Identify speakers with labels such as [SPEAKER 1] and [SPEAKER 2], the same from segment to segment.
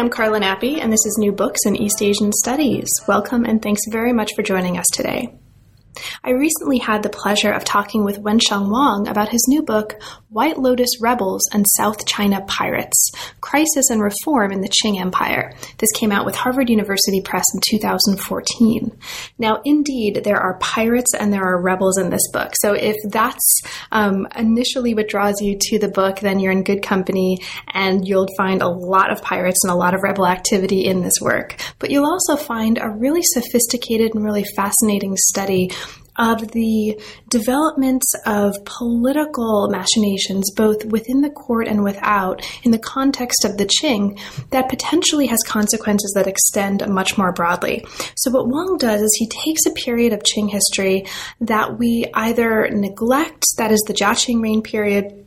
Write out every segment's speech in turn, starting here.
[SPEAKER 1] I'm Carla Nappi, and this is New Books in East Asian Studies. Welcome and thanks very much for joining us today. I recently had the pleasure of talking with Wensheng Wang about his new book, White Lotus Rebels and South China Pirates Crisis and Reform in the Qing Empire. This came out with Harvard University Press in 2014. Now, indeed, there are pirates and there are rebels in this book. So if that's um, initially what draws you to the book, then you're in good company and you'll find a lot of pirates and a lot of rebel activity in this work. But you'll also find a really sophisticated and really fascinating study of the developments of political machinations, both within the court and without, in the context of the Qing, that potentially has consequences that extend much more broadly. So, what Wang does is he takes a period of Qing history that we either neglect, that is the Jiaqing reign period,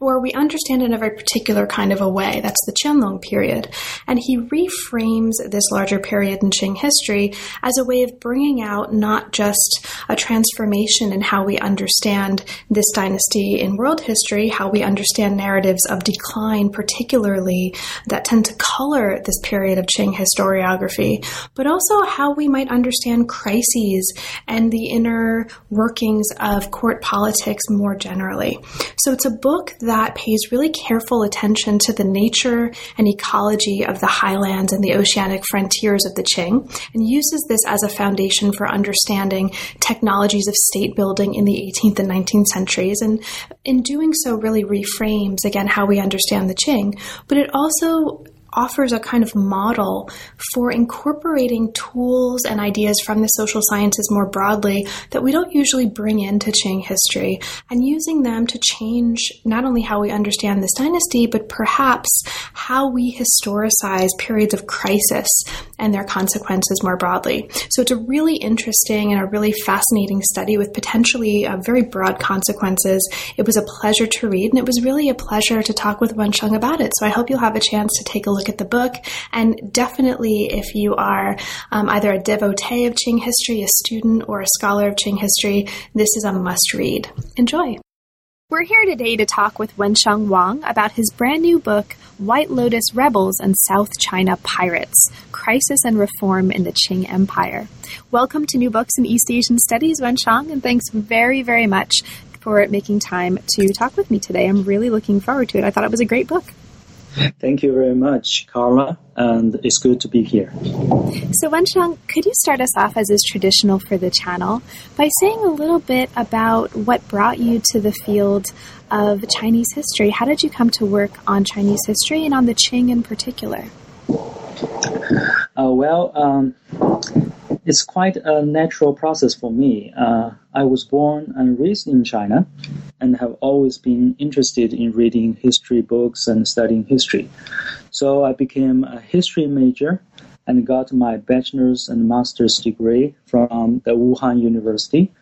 [SPEAKER 1] or we understand in a very particular kind of a way. That's the Qianlong period. And he reframes this larger period in Qing history as a way of bringing out not just a transformation in how we understand this dynasty in world history, how we understand narratives of decline, particularly that tend to color this period of Qing historiography, but also how we might understand crises and the inner workings of court politics more generally. So it's a book that pays really careful attention to the nature and ecology of the highlands and the oceanic frontiers of the Qing and uses this as a foundation for understanding technologies of state building in the 18th and 19th centuries. And in doing so, really reframes again how we understand the Qing, but it also offers a kind of model for incorporating tools and ideas from the social sciences more broadly that we don't usually bring into Qing history and using them to change not only how we understand this dynasty, but perhaps how we historicize periods of crisis and their consequences more broadly. So it's a really interesting and a really fascinating study with potentially uh, very broad consequences. It was a pleasure to read, and it was really a pleasure to talk with Wensheng about it. So I hope you'll have a chance to take a look look at the book. And definitely, if you are um, either a devotee of Qing history, a student, or a scholar of Qing history, this is a must read. Enjoy. We're here today to talk with Wensheng Wang about his brand new book, White Lotus Rebels and South China Pirates Crisis and Reform in the Qing Empire. Welcome to New Books in East Asian Studies, Wensheng, and thanks very, very much for making time to talk with me today. I'm really looking forward to it. I thought it was a great book.
[SPEAKER 2] Thank you very much, Carla, and it's good to be here.
[SPEAKER 1] So, Wensheng, could you start us off, as is traditional for the channel, by saying a little bit about what brought you to the field of Chinese history? How did you come to work on Chinese history and on the Qing in particular?
[SPEAKER 2] Uh, well, um, it's quite a natural process for me. Uh, I was born and raised in China and have always been interested in reading history books and studying history. So I became a history major and got my bachelor's and master's degree from the Wuhan University.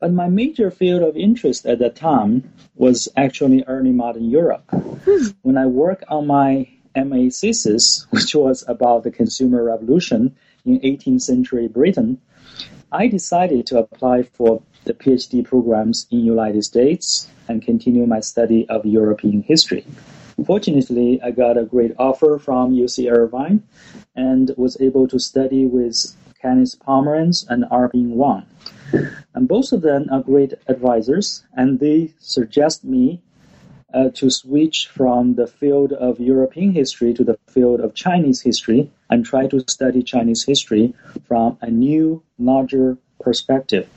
[SPEAKER 2] But my major field of interest at that time was actually early modern Europe. Hmm. When I worked on my MA thesis, which was about the consumer revolution in 18th century Britain, I decided to apply for the PhD programs in United States and continue my study of European history. Fortunately, I got a great offer from UC Irvine and was able to study with Kenneth Pomeranz and R. Bin Wong. And both of them are great advisors, and they suggest me uh, to switch from the field of European history to the field of Chinese history and try to study Chinese history from a new, larger perspective.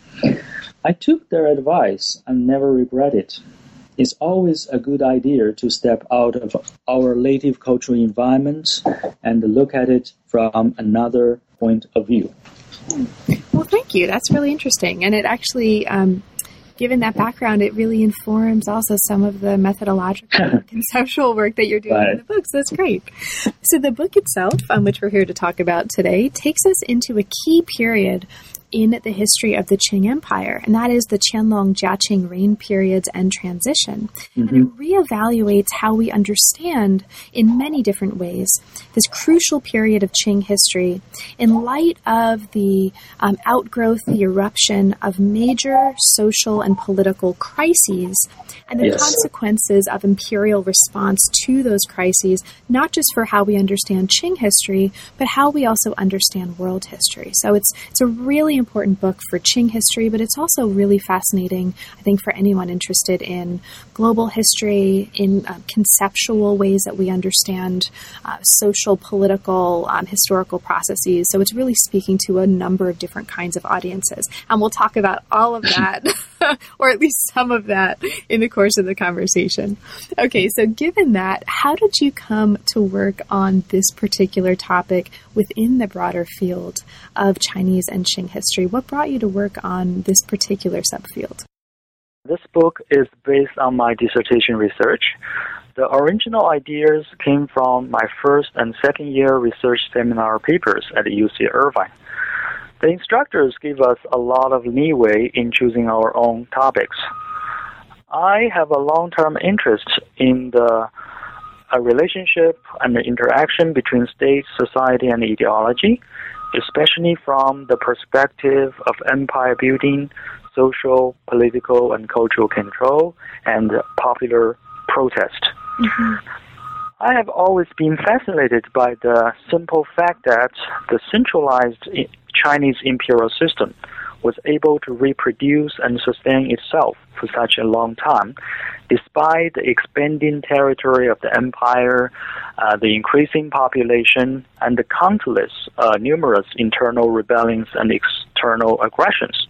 [SPEAKER 2] I took their advice and never regret it. It's always a good idea to step out of our native cultural environment and look at it from another point of view.
[SPEAKER 1] Well, thank you. That's really interesting. And it actually um, given that background, it really informs also some of the methodological conceptual work that you're doing right. in the book. So that's great. So the book itself, on which we're here to talk about today, takes us into a key period in the history of the Qing Empire, and that is the Qianlong Jiaqing reign periods and transition. Mm-hmm. And it mm-hmm. reevaluates how we understand, in many different ways, this crucial period of Qing history in light of the um, outgrowth, the eruption of major social and political crises, and the yes. consequences of imperial response to those crises, not just for how we understand Qing history, but how we also understand world history. So it's it's a really important book for Qing history, but it's also really fascinating, I think, for anyone interested in global history, in uh, conceptual ways that we understand uh, social, political, um, historical processes. So it's really speaking to a number of different kinds of audiences. And we'll talk about all of that, or at least some of that, in the course of the conversation. Okay, so given that, how did you come to work on this particular topic within the broader field of Chinese and Qing history? What brought you to work on this particular subfield?
[SPEAKER 2] This book is based on my dissertation research. The original ideas came from my first and second year research seminar papers at UC Irvine. The instructors give us a lot of leeway in choosing our own topics. I have a long term interest in the a relationship and the interaction between state, society, and ideology, especially from the perspective of empire building, social, political, and cultural control, and popular protest. Mm-hmm. I have always been fascinated by the simple fact that the centralized Chinese imperial system was able to reproduce and sustain itself for such a long time, despite the expanding territory of the empire, uh, the increasing population, and the countless, uh, numerous internal rebellions and external aggressions.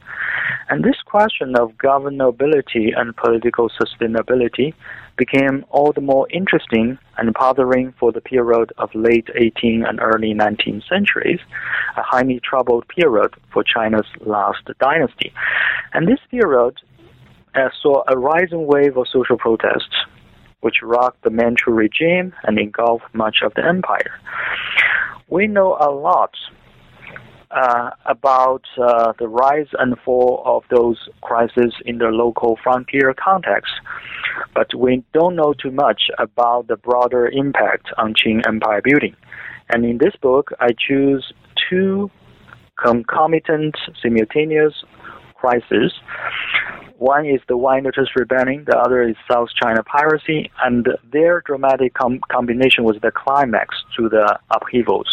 [SPEAKER 2] And this question of governability and political sustainability became all the more interesting and bothering for the period of late 18th and early 19th centuries, a highly troubled period for China's last dynasty. And this period uh, saw a rising wave of social protests, which rocked the Manchu regime and engulfed much of the empire. We know a lot uh, about uh, the rise and fall of those crises in the local frontier context, but we don't know too much about the broader impact on Qing empire building. And in this book, I choose two concomitant simultaneous crises. One is the White Lotus Rebellion, the other is South China piracy, and their dramatic com- combination was the climax to the upheavals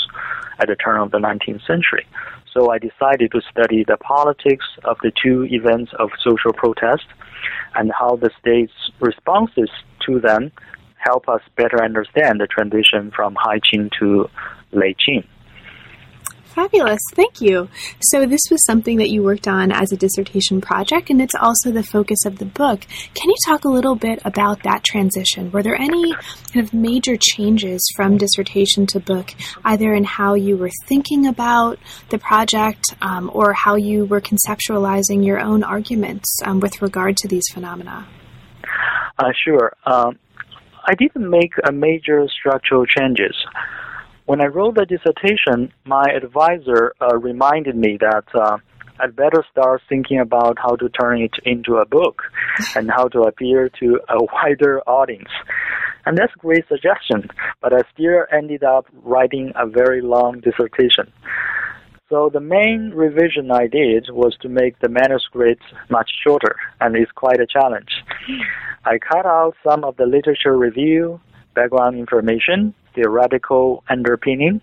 [SPEAKER 2] at the turn of the 19th century. So I decided to study the politics of the two events of social protest and how the state's responses to them help us better understand the transition from High Qing to Late Qing.
[SPEAKER 1] Fabulous. Thank you. So, this was something that you worked on as a dissertation project, and it's also the focus of the book. Can you talk a little bit about that transition? Were there any kind of major changes from dissertation to book, either in how you were thinking about the project um, or how you were conceptualizing your own arguments um, with regard to these phenomena?
[SPEAKER 2] Uh, sure. Um, I didn't make a major structural changes. When I wrote the dissertation, my advisor uh, reminded me that uh, I'd better start thinking about how to turn it into a book and how to appeal to a wider audience. And that's a great suggestion, but I still ended up writing a very long dissertation. So the main revision I did was to make the manuscript much shorter, and it's quite a challenge. I cut out some of the literature review, background information, theoretical underpinning,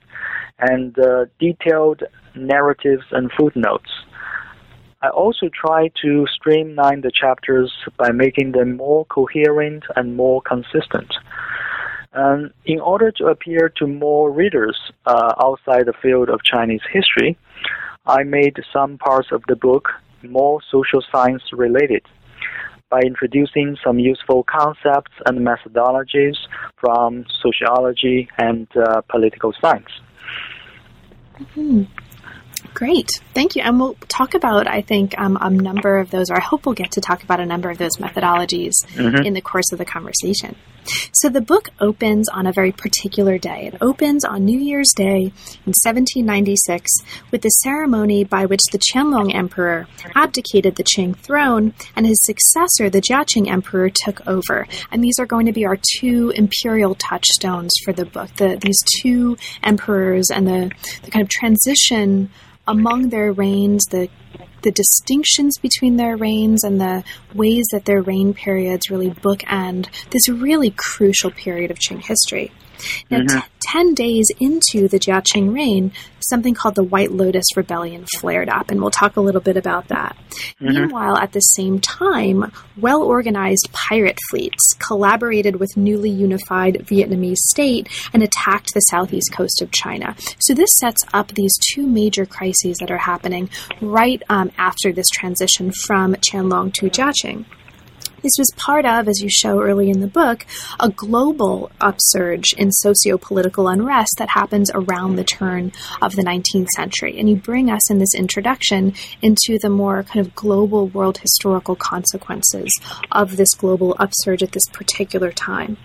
[SPEAKER 2] and uh, detailed narratives and footnotes. I also try to streamline the chapters by making them more coherent and more consistent. And in order to appeal to more readers uh, outside the field of Chinese history, I made some parts of the book more social science related by introducing some useful concepts and methodologies from sociology and uh, political science.
[SPEAKER 1] Mm-hmm. Great. Thank you. And we'll talk about, I think, um, a number of those, or I hope we'll get to talk about a number of those methodologies mm-hmm. in the course of the conversation. So the book opens on a very particular day. It opens on New Year's Day in 1796 with the ceremony by which the Qianlong Emperor abdicated the Qing throne and his successor, the Jiaqing Emperor, took over. And these are going to be our two imperial touchstones for the book. The, these two emperors and the, the kind of transition among their reigns, the the distinctions between their reigns and the ways that their reign periods really bookend this really crucial period of Qing history. Now, mm-hmm. t- 10 days into the Jiaqing reign, something called the White Lotus Rebellion flared up, and we'll talk a little bit about that. Mm-hmm. Meanwhile, at the same time, well organized pirate fleets collaborated with newly unified Vietnamese state and attacked the southeast coast of China. So, this sets up these two major crises that are happening right um, after this transition from Qianlong to Jiaqing. This was part of, as you show early in the book, a global upsurge in socio political unrest that happens around the turn of the 19th century. And you bring us in this introduction into the more kind of global world historical consequences of this global upsurge at this particular time.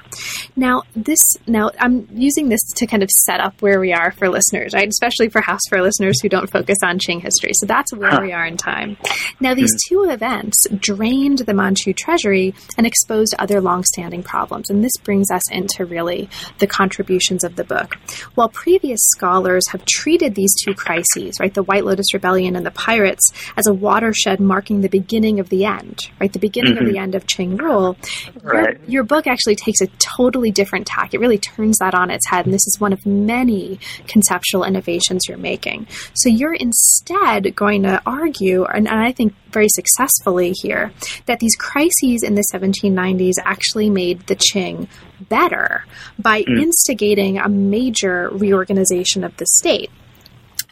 [SPEAKER 1] Now, this, now I'm using this to kind of set up where we are for listeners, right? Especially perhaps for listeners who don't focus on Qing history. So that's where we are in time. Now, these hmm. two events drained the Manchu treasury and exposed other long-standing problems. And this brings us into really the contributions of the book. While previous scholars have treated these two crises, right, the White Lotus Rebellion and the pirates, as a watershed marking the beginning of the end, right, the beginning mm-hmm. of the mm-hmm. end of Qing rule,
[SPEAKER 2] right.
[SPEAKER 1] your, your book actually takes a totally different tack. It really turns that on its head, and this is one of many conceptual innovations you're making. So you're instead going to argue, and, and I think very successfully here, that these crises in the 1790s actually made the Qing better by mm. instigating a major reorganization of the state.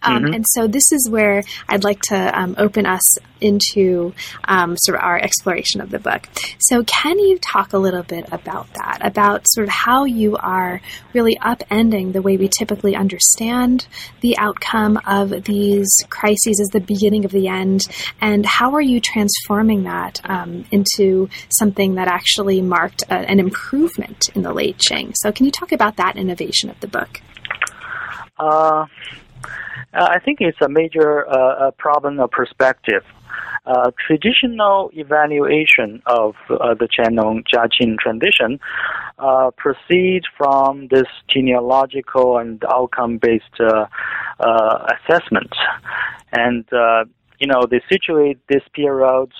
[SPEAKER 1] Um, mm-hmm. And so this is where I'd like to um, open us into um, sort of our exploration of the book. So, can you talk a little bit about that? About sort of how you are really upending the way we typically understand the outcome of these crises as the beginning of the end, and how are you transforming that um, into something that actually marked a, an improvement in the late Qing? So, can you talk about that innovation of the book?
[SPEAKER 2] Uh, uh, I think it's a major uh, problem of perspective. Uh, traditional evaluation of uh, the Qianlong Jiaqing tradition uh, proceed from this genealogical and outcome-based uh, assessment, and you know they situate this period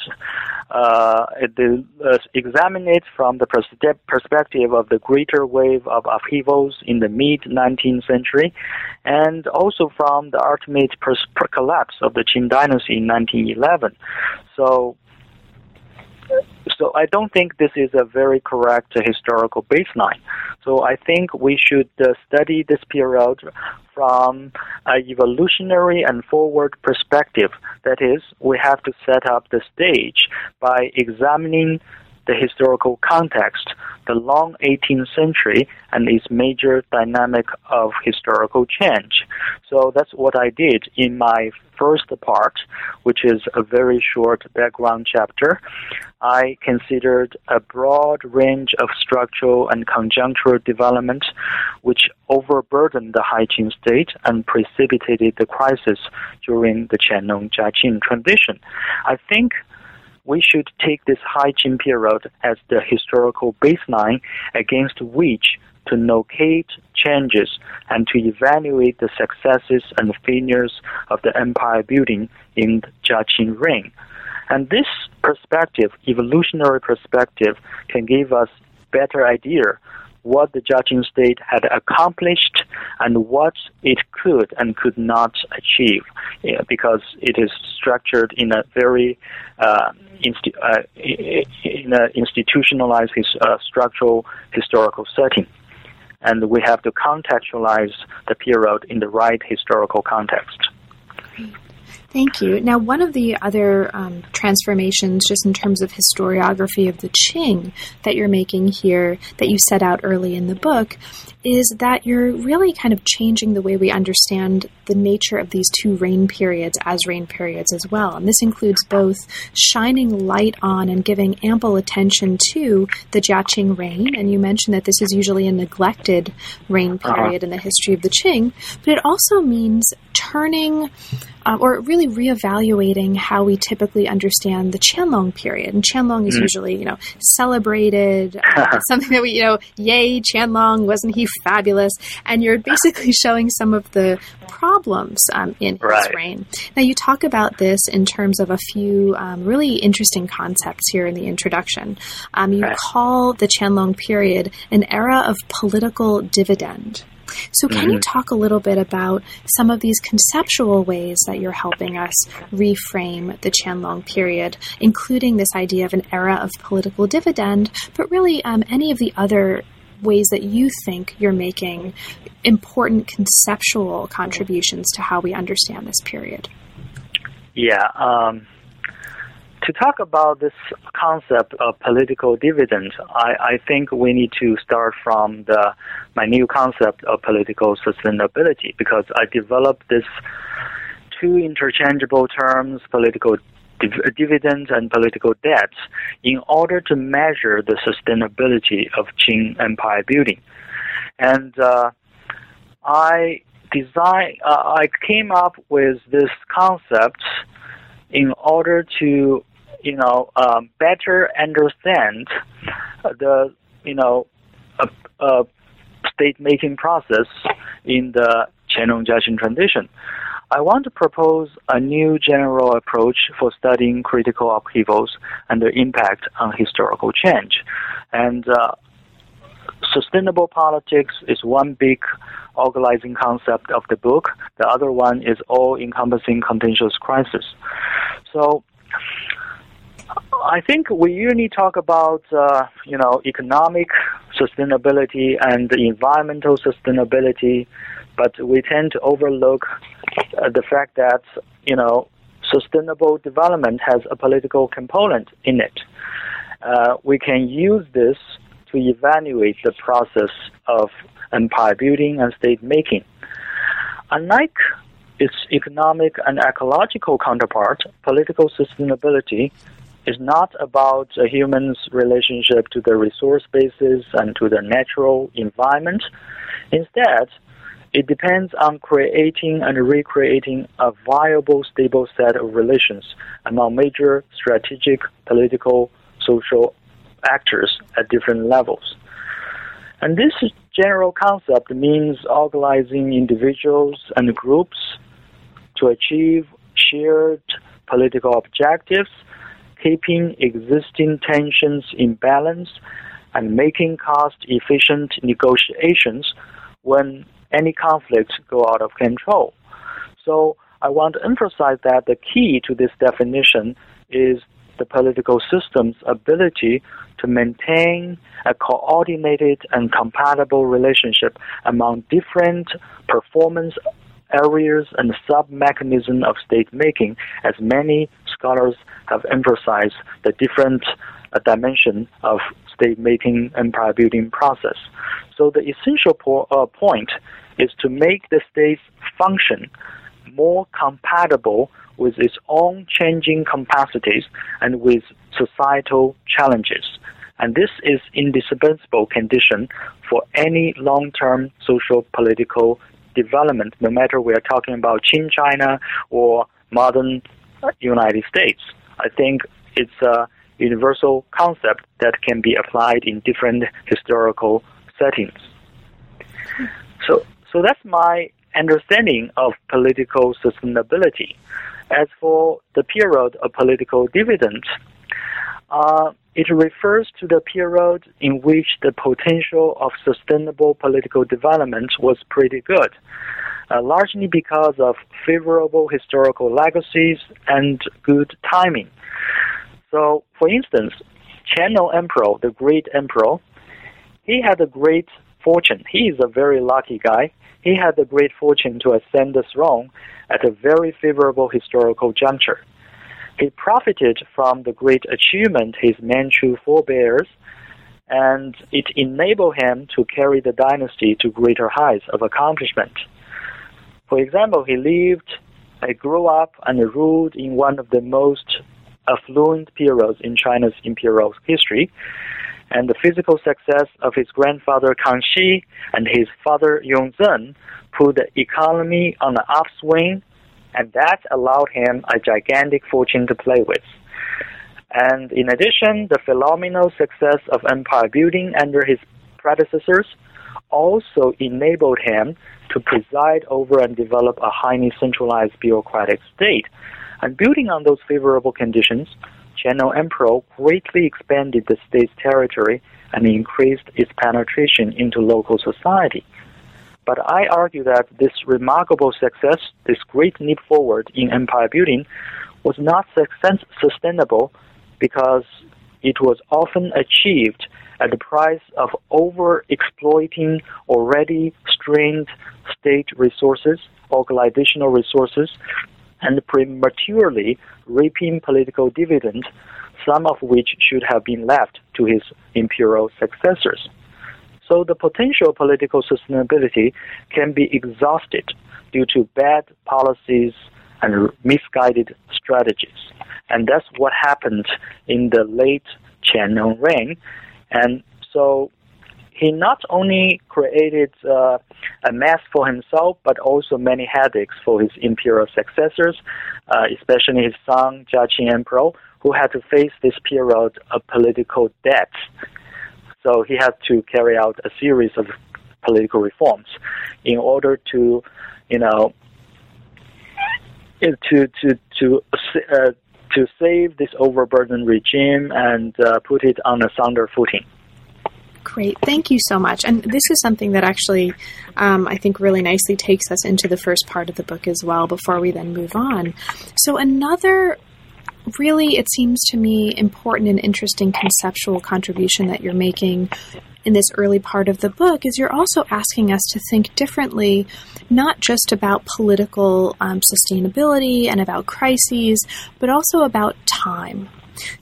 [SPEAKER 2] uh, the, uh, examine it from the pers- perspective of the greater wave of upheavals in the mid 19th century, and also from the ultimate pers- collapse of the Qing dynasty in 1911. So so I don't think this is a very correct historical baseline. So I think we should uh, study this period from an evolutionary and forward perspective. That is, we have to set up the stage by examining the historical context, the long 18th century, and its major dynamic of historical change. So that's what I did in my first part, which is a very short background chapter. I considered a broad range of structural and conjunctural development which overburdened the High Qing state and precipitated the crisis during the Qianlong Jiaqing transition. I think we should take this High Qing period as the historical baseline against which to locate changes and to evaluate the successes and failures of the empire building in the Jiaqing reign. And this perspective, evolutionary perspective, can give us better idea what the Jiaqing state had accomplished and what it could and could not achieve, because it is structured in a very uh, insti- uh, in an institutionalized his, uh, structural historical setting. And we have to contextualize the period in the right historical context.
[SPEAKER 1] Thank you. Now, one of the other um, transformations, just in terms of historiography of the Qing, that you're making here, that you set out early in the book, is that you're really kind of changing the way we understand the nature of these two reign periods as reign periods as well. And this includes both shining light on and giving ample attention to the Jiaqing reign. And you mentioned that this is usually a neglected reign period uh-huh. in the history of the Qing, but it also means turning um, or really reevaluating how we typically understand the Qianlong period. And Qianlong is mm. usually, you know, celebrated, uh, something that we, you know, yay, Qianlong, wasn't he fabulous? And you're basically showing some of the problems um, in right. his reign. Now, you talk about this in terms of a few um, really interesting concepts here in the introduction. Um, you right. call the Qianlong period an era of political dividend. So, can mm-hmm. you talk a little bit about some of these conceptual ways that you're helping us reframe the Qianlong period, including this idea of an era of political dividend, but really um, any of the other ways that you think you're making important conceptual contributions to how we understand this period?
[SPEAKER 2] Yeah. Um to talk about this concept of political dividend, I, I think we need to start from the my new concept of political sustainability because I developed this two interchangeable terms, political div- dividend and political debt, in order to measure the sustainability of Qing Empire building. And uh, I design, uh, I came up with this concept in order to you know, um, better understand the, you know, state making process in the Qianlong Jiaqing tradition. I want to propose a new general approach for studying critical upheavals and their impact on historical change. And uh, sustainable politics is one big organizing concept of the book. The other one is all-encompassing contentious crisis. So I think we usually talk about uh, you know economic sustainability and environmental sustainability, but we tend to overlook uh, the fact that you know sustainable development has a political component in it. Uh, we can use this to evaluate the process of empire building and state making. Unlike its economic and ecological counterpart, political sustainability is not about a human's relationship to the resource bases and to the natural environment. Instead, it depends on creating and recreating a viable, stable set of relations among major strategic, political, social actors at different levels. And this general concept means organizing individuals and groups to achieve shared political objectives keeping existing tensions in balance and making cost-efficient negotiations when any conflicts go out of control. So I want to emphasize that the key to this definition is the political system's ability to maintain a coordinated and compatible relationship among different performance areas and sub-mechanism of state making, as many scholars have emphasized the different uh, dimension of state making empire building process. So the essential po- uh, point is to make the state's function more compatible with its own changing capacities and with societal challenges. And this is indispensable condition for any long-term social political development, no matter we are talking about Qing China or modern uh, United States. I think it's a universal concept that can be applied in different historical settings. So, so that's my understanding of political sustainability. As for the period of political dividend, uh, it refers to the period in which the potential of sustainable political development was pretty good, uh, largely because of favorable historical legacies and good timing. So, for instance, Qianlong Emperor, the great emperor, he had a great fortune. He is a very lucky guy. He had the great fortune to ascend the throne at a very favorable historical juncture. He profited from the great achievement his Manchu forebears, and it enabled him to carry the dynasty to greater heights of accomplishment. For example, he lived, he grew up, and ruled in one of the most affluent periods in China's imperial history. And the physical success of his grandfather Kangxi and his father Yongzheng put the economy on an upswing and that allowed him a gigantic fortune to play with. And in addition, the phenomenal success of empire building under his predecessors also enabled him to preside over and develop a highly centralized bureaucratic state. And building on those favorable conditions, Qianlong Emperor greatly expanded the state's territory and increased its penetration into local society. But I argue that this remarkable success, this great leap forward in empire building, was not sustainable because it was often achieved at the price of over exploiting already strained state resources, organizational resources, and prematurely reaping political dividends, some of which should have been left to his imperial successors. So the potential political sustainability can be exhausted due to bad policies and misguided strategies. And that's what happened in the late Qianlong reign. And so he not only created uh, a mess for himself, but also many headaches for his imperial successors, uh, especially his son Jiaqing Emperor, who had to face this period of political debt so he had to carry out a series of political reforms in order to, you know, to to to uh, to save this overburdened regime and uh, put it on a sounder footing.
[SPEAKER 1] Great, thank you so much. And this is something that actually, um, I think, really nicely takes us into the first part of the book as well. Before we then move on, so another really, it seems to me, important and interesting conceptual contribution that you're making in this early part of the book is you're also asking us to think differently, not just about political um, sustainability and about crises, but also about time.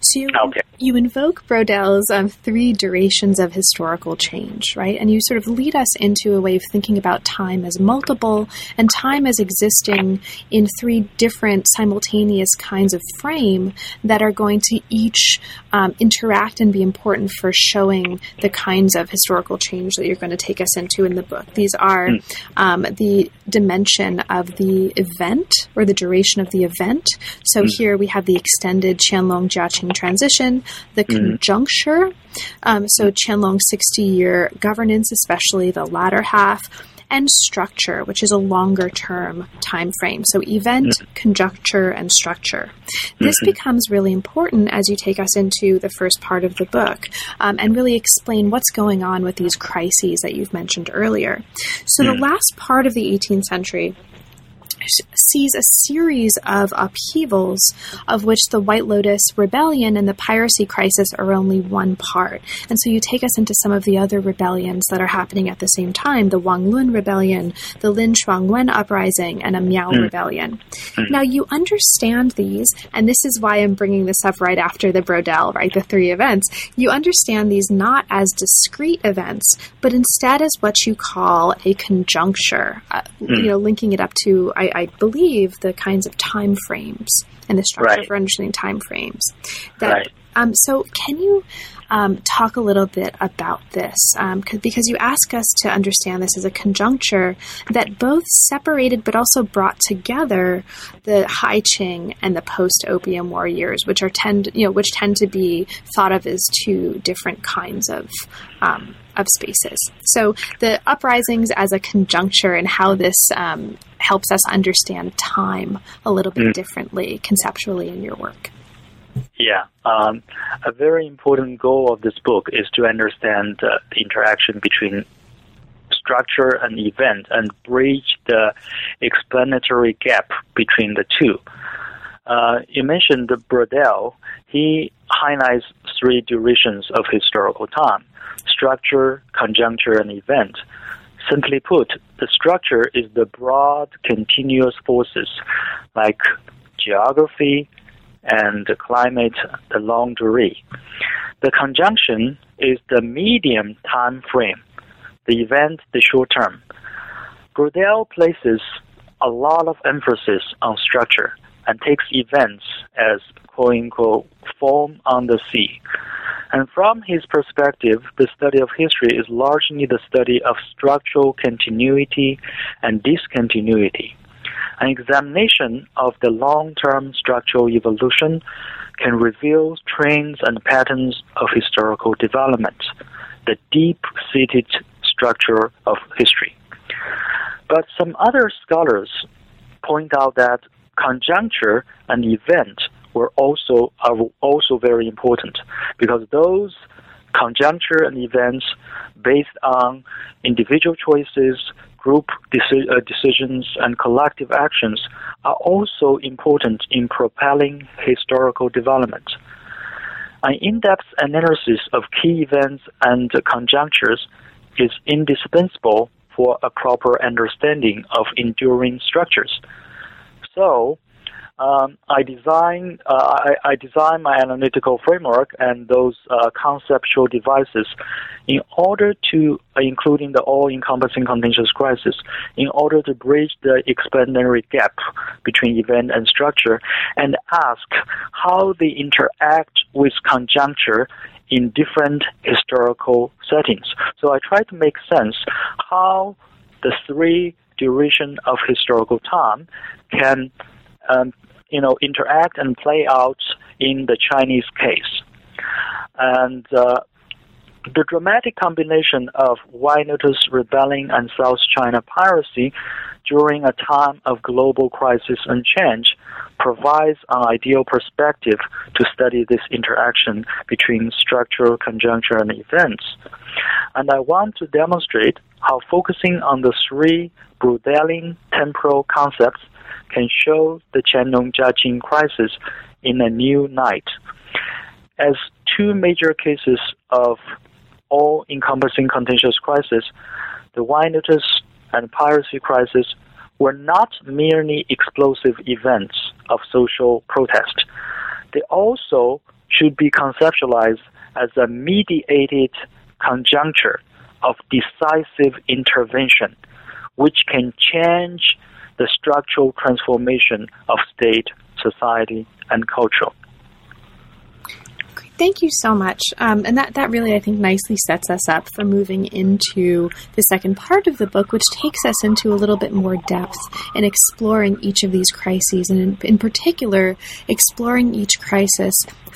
[SPEAKER 1] So you, okay. you invoke Braudel's um, three durations of historical change, right? And you sort of lead us into a way of thinking about time as multiple and time as existing in three different simultaneous kinds of frame that are going to each um, interact and be important for showing the kinds of historical change that you're going to take us into in the book. These are hmm. um, the dimension of the event or the duration of the event. So mm. here we have the extended Qianlong Jiaqing transition, the mm. conjuncture, um, so Qianlong's 60 year governance, especially the latter half and structure, which is a longer term time frame. So event, mm-hmm. conjuncture, and structure. This mm-hmm. becomes really important as you take us into the first part of the book um, and really explain what's going on with these crises that you've mentioned earlier. So mm-hmm. the last part of the 18th century sees a series of upheavals, of which the White Lotus rebellion and the piracy crisis are only one part. And so you take us into some of the other rebellions that are happening at the same time the Wang Lun rebellion, the Lin Shuangwen uprising, and a Miao mm. rebellion. Mm. Now, you understand these, and this is why I'm bringing this up right after the Braudel, right? The three events. You understand these not as discrete events, but instead as what you call a conjuncture, uh, mm. you know, linking it up to, I, I believe, the kinds of time frames and the structure right. for understanding time frames. That, right. um, so, can you um, talk a little bit about this? Um, because you ask us to understand this as a conjuncture that both separated but also brought together the High Qing and the post Opium War years, which are tend you know which tend to be thought of as two different kinds of um, of spaces. So the uprisings as a conjuncture and how this um, helps us understand time a little bit mm. differently conceptually in your work.
[SPEAKER 2] Yeah, um, a very important goal of this book is to understand uh, the interaction between structure and event and bridge the explanatory gap between the two. Uh, you mentioned Braudel. He highlights three durations of historical time structure, conjuncture, and event. Simply put, the structure is the broad, continuous forces like geography and climate, the longue durée. The conjunction is the medium time frame, the event, the short term. Braudel places a lot of emphasis on structure and takes events as quote unquote form on the sea. And from his perspective, the study of history is largely the study of structural continuity and discontinuity. An examination of the long term structural evolution can reveal trends and patterns of historical development, the deep seated structure of history. But some other scholars point out that conjuncture and event were also are also very important because those conjuncture and events based on individual choices, group deci- uh, decisions, and collective actions are also important in propelling historical development. An in-depth analysis of key events and conjunctures is indispensable for a proper understanding of enduring structures. So, um, I design uh, I, I design my analytical framework and those uh, conceptual devices in order to, uh, including the all-encompassing contingent crisis, in order to bridge the explanatory gap between event and structure, and ask how they interact with conjuncture in different historical settings. So I try to make sense how the three duration of historical time can um, you know, interact and play out in the Chinese case. And uh, the dramatic combination of White Lotus rebellion and South China piracy during a time of global crisis and change provides an ideal perspective to study this interaction between structural, conjuncture, and events. And I want to demonstrate how focusing on the three Braudelian temporal concepts can show the Qianlong Jiaqing crisis in a new light. As two major cases of all-encompassing contentious crisis, the White Lotus and piracy crisis were not merely explosive events of social protest. They also should be conceptualized as a mediated conjuncture of decisive intervention, which can change the structural transformation of state, society, and culture.
[SPEAKER 1] Thank you so much. Um, and that, that really, I think, nicely sets us up for moving into the second part of the book, which takes us into a little bit more depth in exploring each of these crises, and in, in particular, exploring each crisis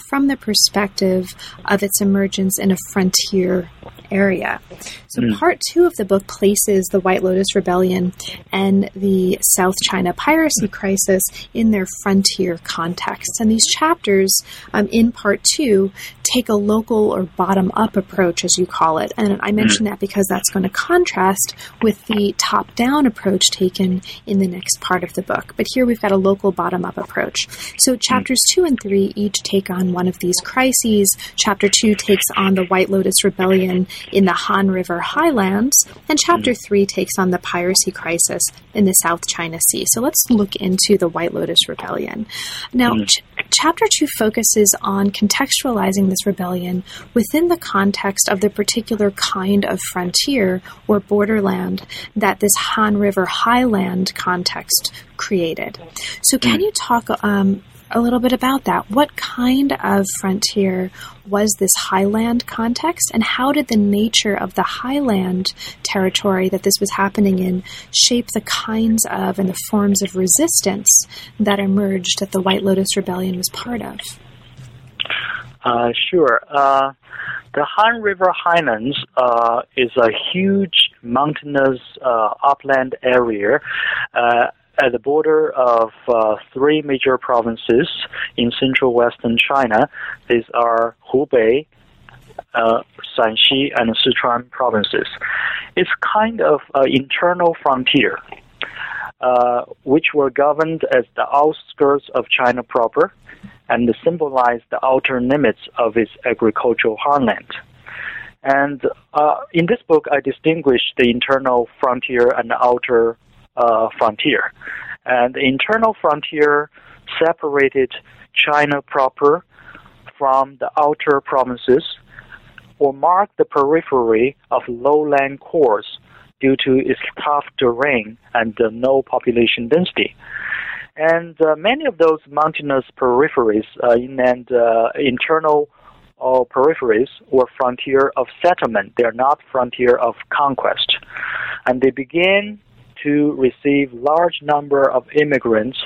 [SPEAKER 1] from the perspective of its emergence in a frontier area. So, mm. part two of the book places the White Lotus Rebellion and the South China piracy crisis in their frontier context. And these chapters um, in part two take a local or bottom up approach, as you call it. And I mention that because that's going to contrast with the top down approach taken in the next part of the book. But here we've got a local bottom up approach. So, chapters two and three each take on one of these crises. Chapter two takes on the White Lotus Rebellion in the Han River highlands, and Chapter 3 takes on the piracy crisis in the South China Sea. So let's look into the White Lotus Rebellion. Now, mm. ch- Chapter 2 focuses on contextualizing this rebellion within the context of the particular kind of frontier or borderland that this Han River highland context created. So, can mm. you talk um, a little bit about that. What kind of frontier was this highland context, and how did the nature of the highland territory that this was happening in shape the kinds of and the forms of resistance that emerged that the White Lotus Rebellion was part of?
[SPEAKER 2] Uh, sure. Uh, the Han River Highlands uh, is a huge mountainous uh, upland area uh, at the border of uh, three major provinces in central western China. These are Hubei, uh, Shaanxi, and Sichuan provinces. It's kind of an internal frontier, uh, which were governed as the outskirts of China proper and symbolize the outer limits of its agricultural heartland. And uh, in this book, I distinguish the internal frontier and the outer uh, frontier. And the internal frontier separated China proper from the outer provinces or marked the periphery of lowland cores due to its tough terrain and uh, no population density. And uh, many of those mountainous peripheries, uh, uh, internal or peripheries were frontier of settlement. They are not frontier of conquest. And they began to receive large number of immigrants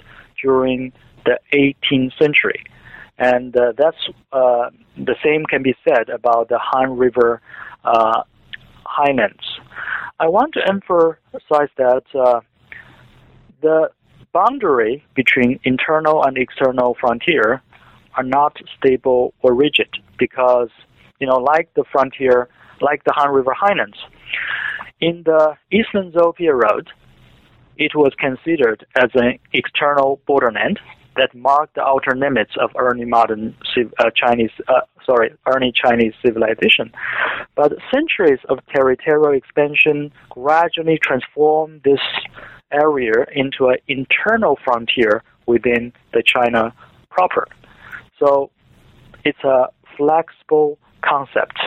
[SPEAKER 2] during the 18th century. And uh, that's uh, the same can be said about the Han River uh, highlands. I want to emphasize that uh, the boundary between internal and external frontier are not stable or rigid because, you know, like the frontier, like the Han River Highlands, in the Eastern Zhou period, it was considered as an external borderland that marked the outer limits of early modern uh, Chinese, uh, sorry, early Chinese civilization. But centuries of territorial expansion gradually transformed this area into an internal frontier within the China proper. So it's a flexible concept.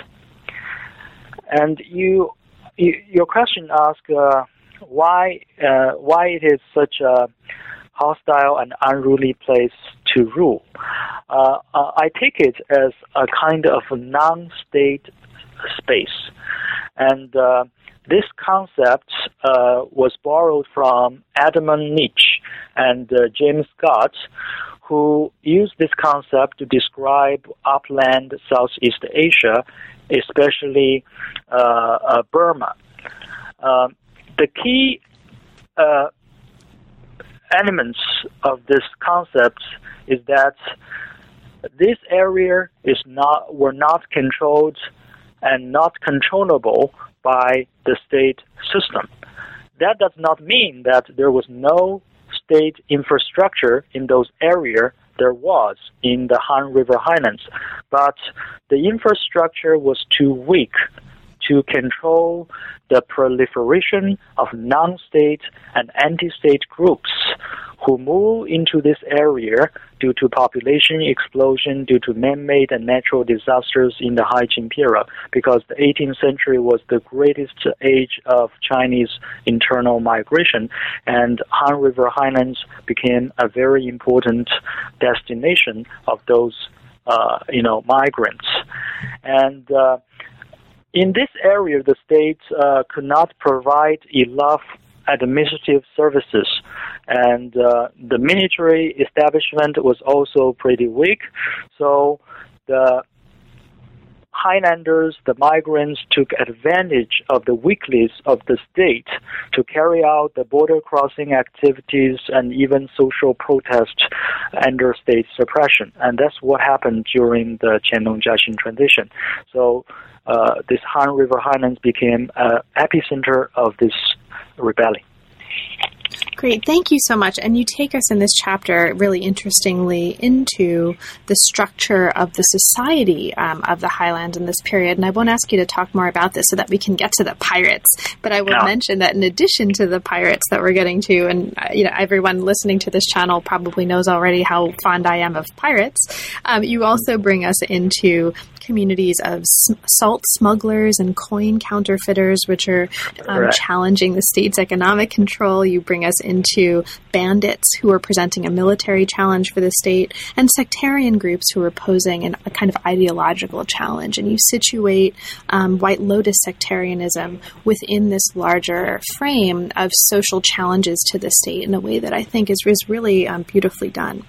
[SPEAKER 2] And you, you your question asks uh, why uh, why it is such a hostile and unruly place to rule. Uh, uh I take it as a kind of non-state space, and uh, this concept uh, was borrowed from Edmund Leach and James Scott, who used this concept to describe upland Southeast Asia, especially uh, uh, Burma. Uh, the key uh, elements of this concept is that this area is not were not controlled and not controllable by the state system. That does not mean that there was no state infrastructure in those areas there was in the Han River Highlands, but the infrastructure was too weak to control the proliferation of non-state and anti-state groups who move into this area due to population explosion, due to man-made and natural disasters in the High Qing period, because the 18th century was the greatest age of Chinese internal migration, and Han River Highlands became a very important destination of those, uh, you know, migrants. And uh, in this area, the state uh, could not provide enough administrative services, and uh, the military establishment was also pretty weak. So the Highlanders, the migrants, took advantage of the weakness of the state to carry out the border crossing activities and even social protest under state suppression. And that's what happened during the Qianlong Jiaqing transition. So uh, this Han River Highlands became an epicenter of this rebellion.
[SPEAKER 1] Great, thank you so much. And you take us in this chapter really interestingly into the structure of the society um, of the Highlands in this period. And I won't ask you to talk more about this so that we can get to the pirates. But I will yeah. mention that in addition to the pirates that we're getting to, and uh, you know everyone listening to this channel probably knows already how fond I am of pirates. Um, you also bring us into communities of salt smugglers and coin counterfeiters, which are um, right. challenging the state's economic control. You bring us into bandits who are presenting a military challenge for the state, and sectarian groups who are posing an, a kind of ideological challenge. And you situate um, White Lotus sectarianism within this larger frame of social challenges to the state in a way that I think is, is really um, beautifully done.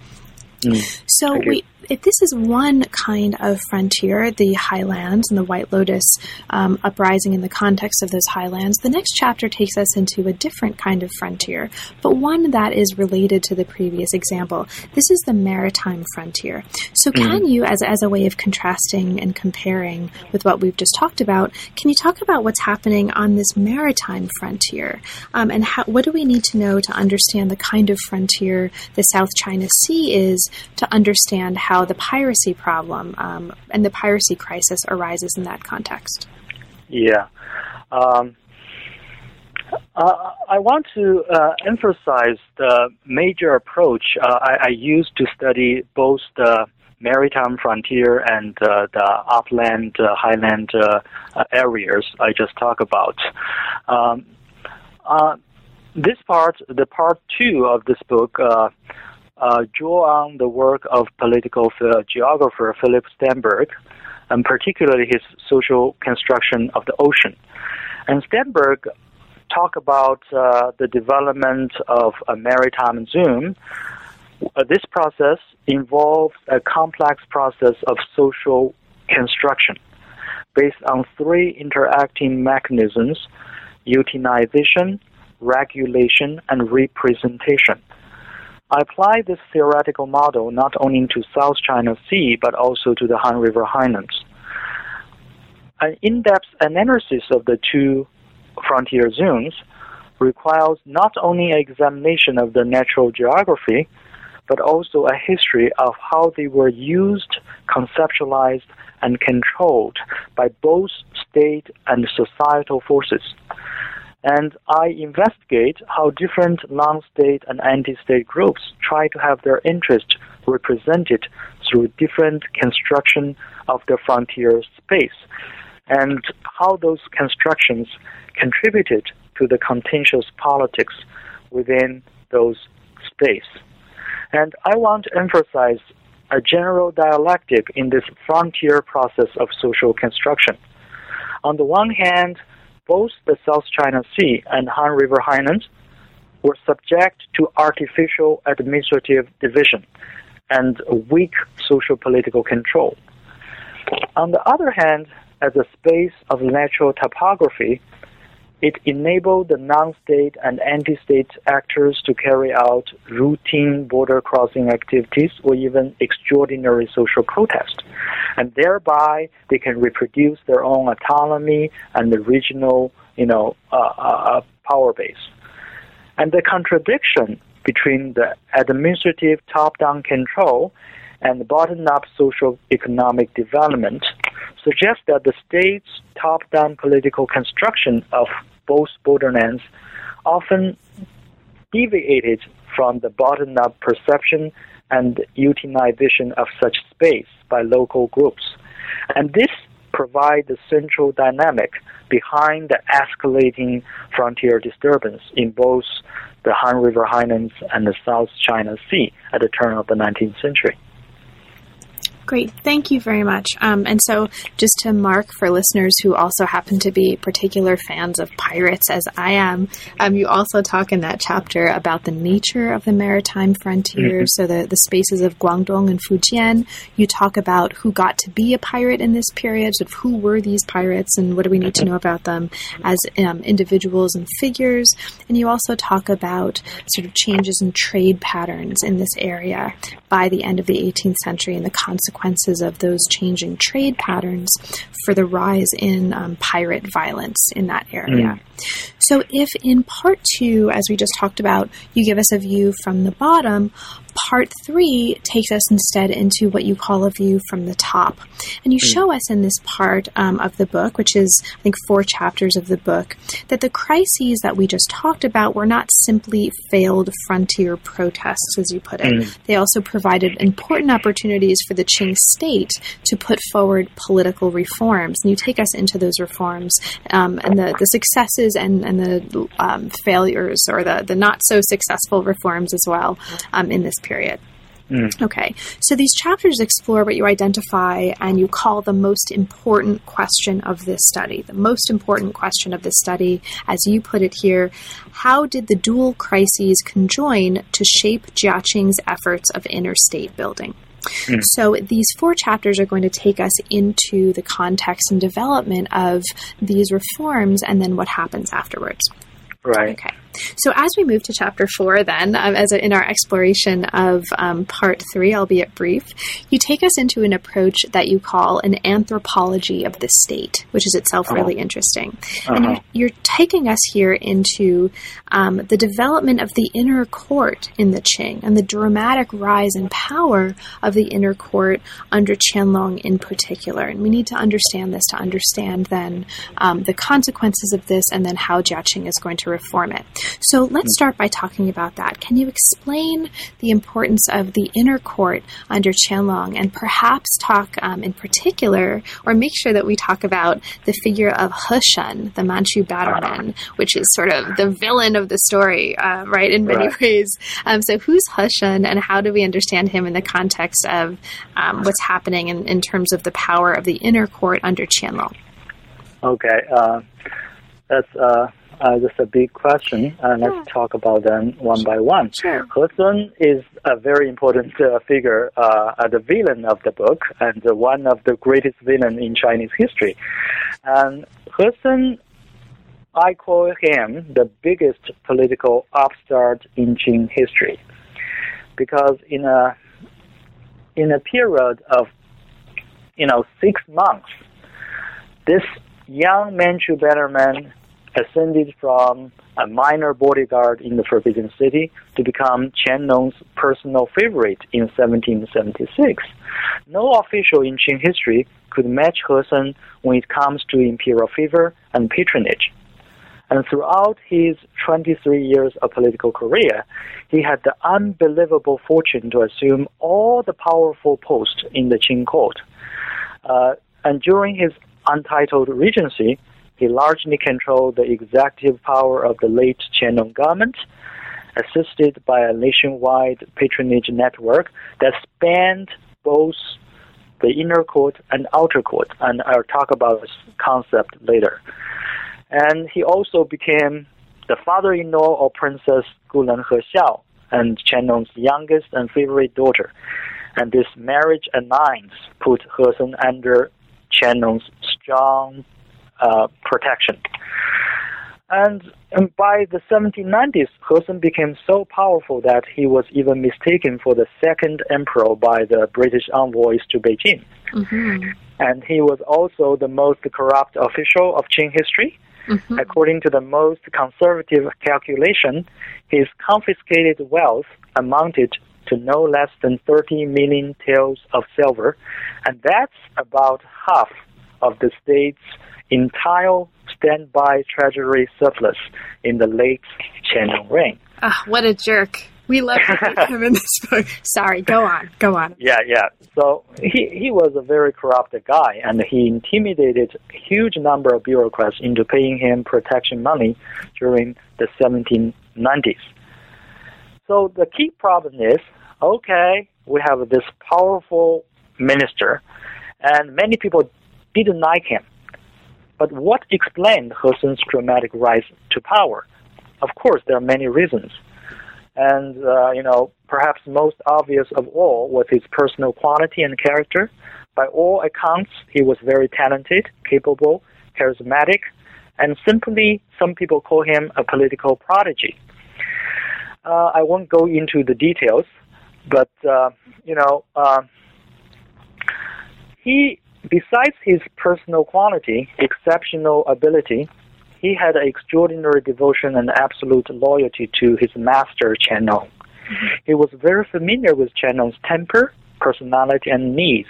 [SPEAKER 1] Mm. So we if this is one kind of frontier, the highlands and the White Lotus um, uprising in the context of those highlands, the next chapter takes us into a different kind of frontier, but one that is related to the previous example. This is the maritime frontier. So, mm-hmm. can you, as, as a way of contrasting and comparing with what we've just talked about, can you talk about what's happening on this maritime frontier? Um, and how, what do we need to know to understand the kind of frontier the South China Sea is to understand how how the piracy problem um, and the piracy crisis arises in that context.
[SPEAKER 2] Yeah. Um, uh, I want to uh, emphasize the major approach uh, I, I used to study both the maritime frontier and uh, the upland, uh, highland uh, areas I just talked about. Um, this part, the part two of this book, draw on the work of political geographer Philip Steinberg, and particularly his social construction of the ocean. And Steinberg talked about uh, the development of a maritime zone, uh, this process involves a complex process of social construction based on three interacting mechanisms utilization, regulation, and representation. I apply this theoretical model not only to South China Sea but also to the Han River Highlands. An in depth analysis of the two frontier zones requires not only an examination of the natural geography, but also a history of how they were used, conceptualized, and controlled by both state and societal forces. And I investigate how different non state and anti state groups try to have their interests represented through different construction of the frontier space, and how those constructions contributed to the contentious politics within those space. And I want to emphasize a general dialectic in this frontier process of social construction. On the one hand, both the South China Sea and Han River Highlands were subject to artificial administrative division and weak social political control. On the other hand, as a space of natural topography, it enabled the non-state and anti-state actors to carry out routine border crossing activities or even extraordinary social protest. And thereby, they can reproduce their own autonomy and the regional, you know, uh, uh, uh power base. And the contradiction between the administrative top-down control and bottom-up social economic development suggests that the state's top-down political construction of both borderlands often deviated from the bottom-up perception and utilization of such space by local groups. And this provides the central dynamic behind the escalating frontier disturbance in both the Han River Highlands and the South China Sea at the turn of the 19th century.
[SPEAKER 1] Great. Thank you very much. Um, and so, just to mark for listeners who also happen to be particular fans of pirates, as I am, um, you also talk in that chapter about the nature of the maritime frontier, mm-hmm. so the, the spaces of Guangdong and Fujian. You talk about who got to be a pirate in this period, sort of who were these pirates and what do we need to know about them as um, individuals and figures. And you also talk about sort of changes in trade patterns in this area by the end of the 18th century and the consequences consequences of those changing trade patterns for the rise in um, pirate violence in that area. Mm. So, if in part two, as we just talked about, you give us a view from the bottom, part three takes us instead into what you call a view from the top. And you mm. show us in this part um, of the book, which is, I think, four chapters of the book, that the crises that we just talked about were not simply failed frontier protests, as you put it. Mm. They also provided important opportunities for the Qing state to put forward political reforms. And you take us into those reforms um, and the, the successes and, and the um, failures or the, the not so successful reforms as well um, in this period. Mm. Okay, so these chapters explore what you identify and you call the most important question of this study. The most important question of this study, as you put it here, how did the dual crises conjoin to shape Jiaqing's efforts of interstate building? Mm. So these four chapters are going to take us into the context and development of these reforms and then what happens afterwards.
[SPEAKER 2] Right.
[SPEAKER 1] Okay. So, as we move to chapter four, then, um, as a, in our exploration of um, part three, albeit brief, you take us into an approach that you call an anthropology of the state, which is itself really uh-huh. interesting. Uh-huh. And you're, you're, taking us here into um, the development of the inner court in the Qing and the dramatic rise in power of the inner court under Qianlong in particular. And we need to understand this to understand then um, the consequences of this and then how Jiaqing is going to reform it. So let's start by talking about that. Can you explain the importance of the inner court under Qianlong and perhaps talk um, in particular, or make sure that we talk about the figure of Heshen, the Manchu bannerman, which is sort of the villain of the story, uh, right, in many right. ways. Um, so who's Heshen and how do we understand him in the context of um, what's happening in, in terms of the power of the inner court under Qianlong?
[SPEAKER 2] Okay. Uh, that's uh, uh, just a big question. Uh, let's talk about them one by one.
[SPEAKER 1] Sure.
[SPEAKER 2] Heshen is a very important uh, figure, uh, the villain of the book, and one of the greatest villain in Chinese history. And He Sun, I call him the biggest political upstart in Qing history, because in a in a period of you know six months, this young Manchu bannerman ascended from a minor bodyguard in the Forbidden City to become Qianlong's personal favorite in 1776. No official in Qing history could match Heshen when it comes to imperial favor and patronage. And throughout his 23 years of political career, he had the unbelievable fortune to assume all the powerful posts in the Qing court. Uh, and during his untitled regency, he largely controlled the executive power of the late Qianlong government, assisted by a nationwide patronage network that spanned both the inner court and outer court, and I'll talk about this concept later. And he also became the father-in-law of Princess Gulun He Xiao and Qianlong's youngest and favorite daughter. And this marriage alliance put He Sun under Qianlong's strong uh, protection. And, and, by the 1790s, Heshen became so powerful that he was even mistaken for the second emperor by the British envoys to Beijing. Mm-hmm. And he was also the most corrupt official of Qing history. Mm-hmm. According to the most conservative calculation, his confiscated wealth amounted to no less than 30 million taels of silver, and that's about half of the state's entire standby treasury surplus in the late Qianlong reign.
[SPEAKER 1] Ah, what a jerk. We love him in this book. Sorry, go on, go on.
[SPEAKER 2] Yeah, yeah. So he, he was a very corrupt guy, and he intimidated a huge number of bureaucrats into paying him protection money during the 1790s. So the key problem is, okay, we have this powerful minister, and many people didn't like him. But what explained Heshen's dramatic rise to power? Of course, there are many reasons. And, uh, you know, perhaps most obvious of all was his personal quality and character. By all accounts, he was very talented, capable, charismatic, and simply some people call him a political prodigy. Uh, I won't go into the details, but, uh, you know, uh, he Besides his personal quality, exceptional ability, he had extraordinary devotion and absolute loyalty to his master Qianlong. Mm-hmm. He was very familiar with Qianlong's temper, personality, and needs,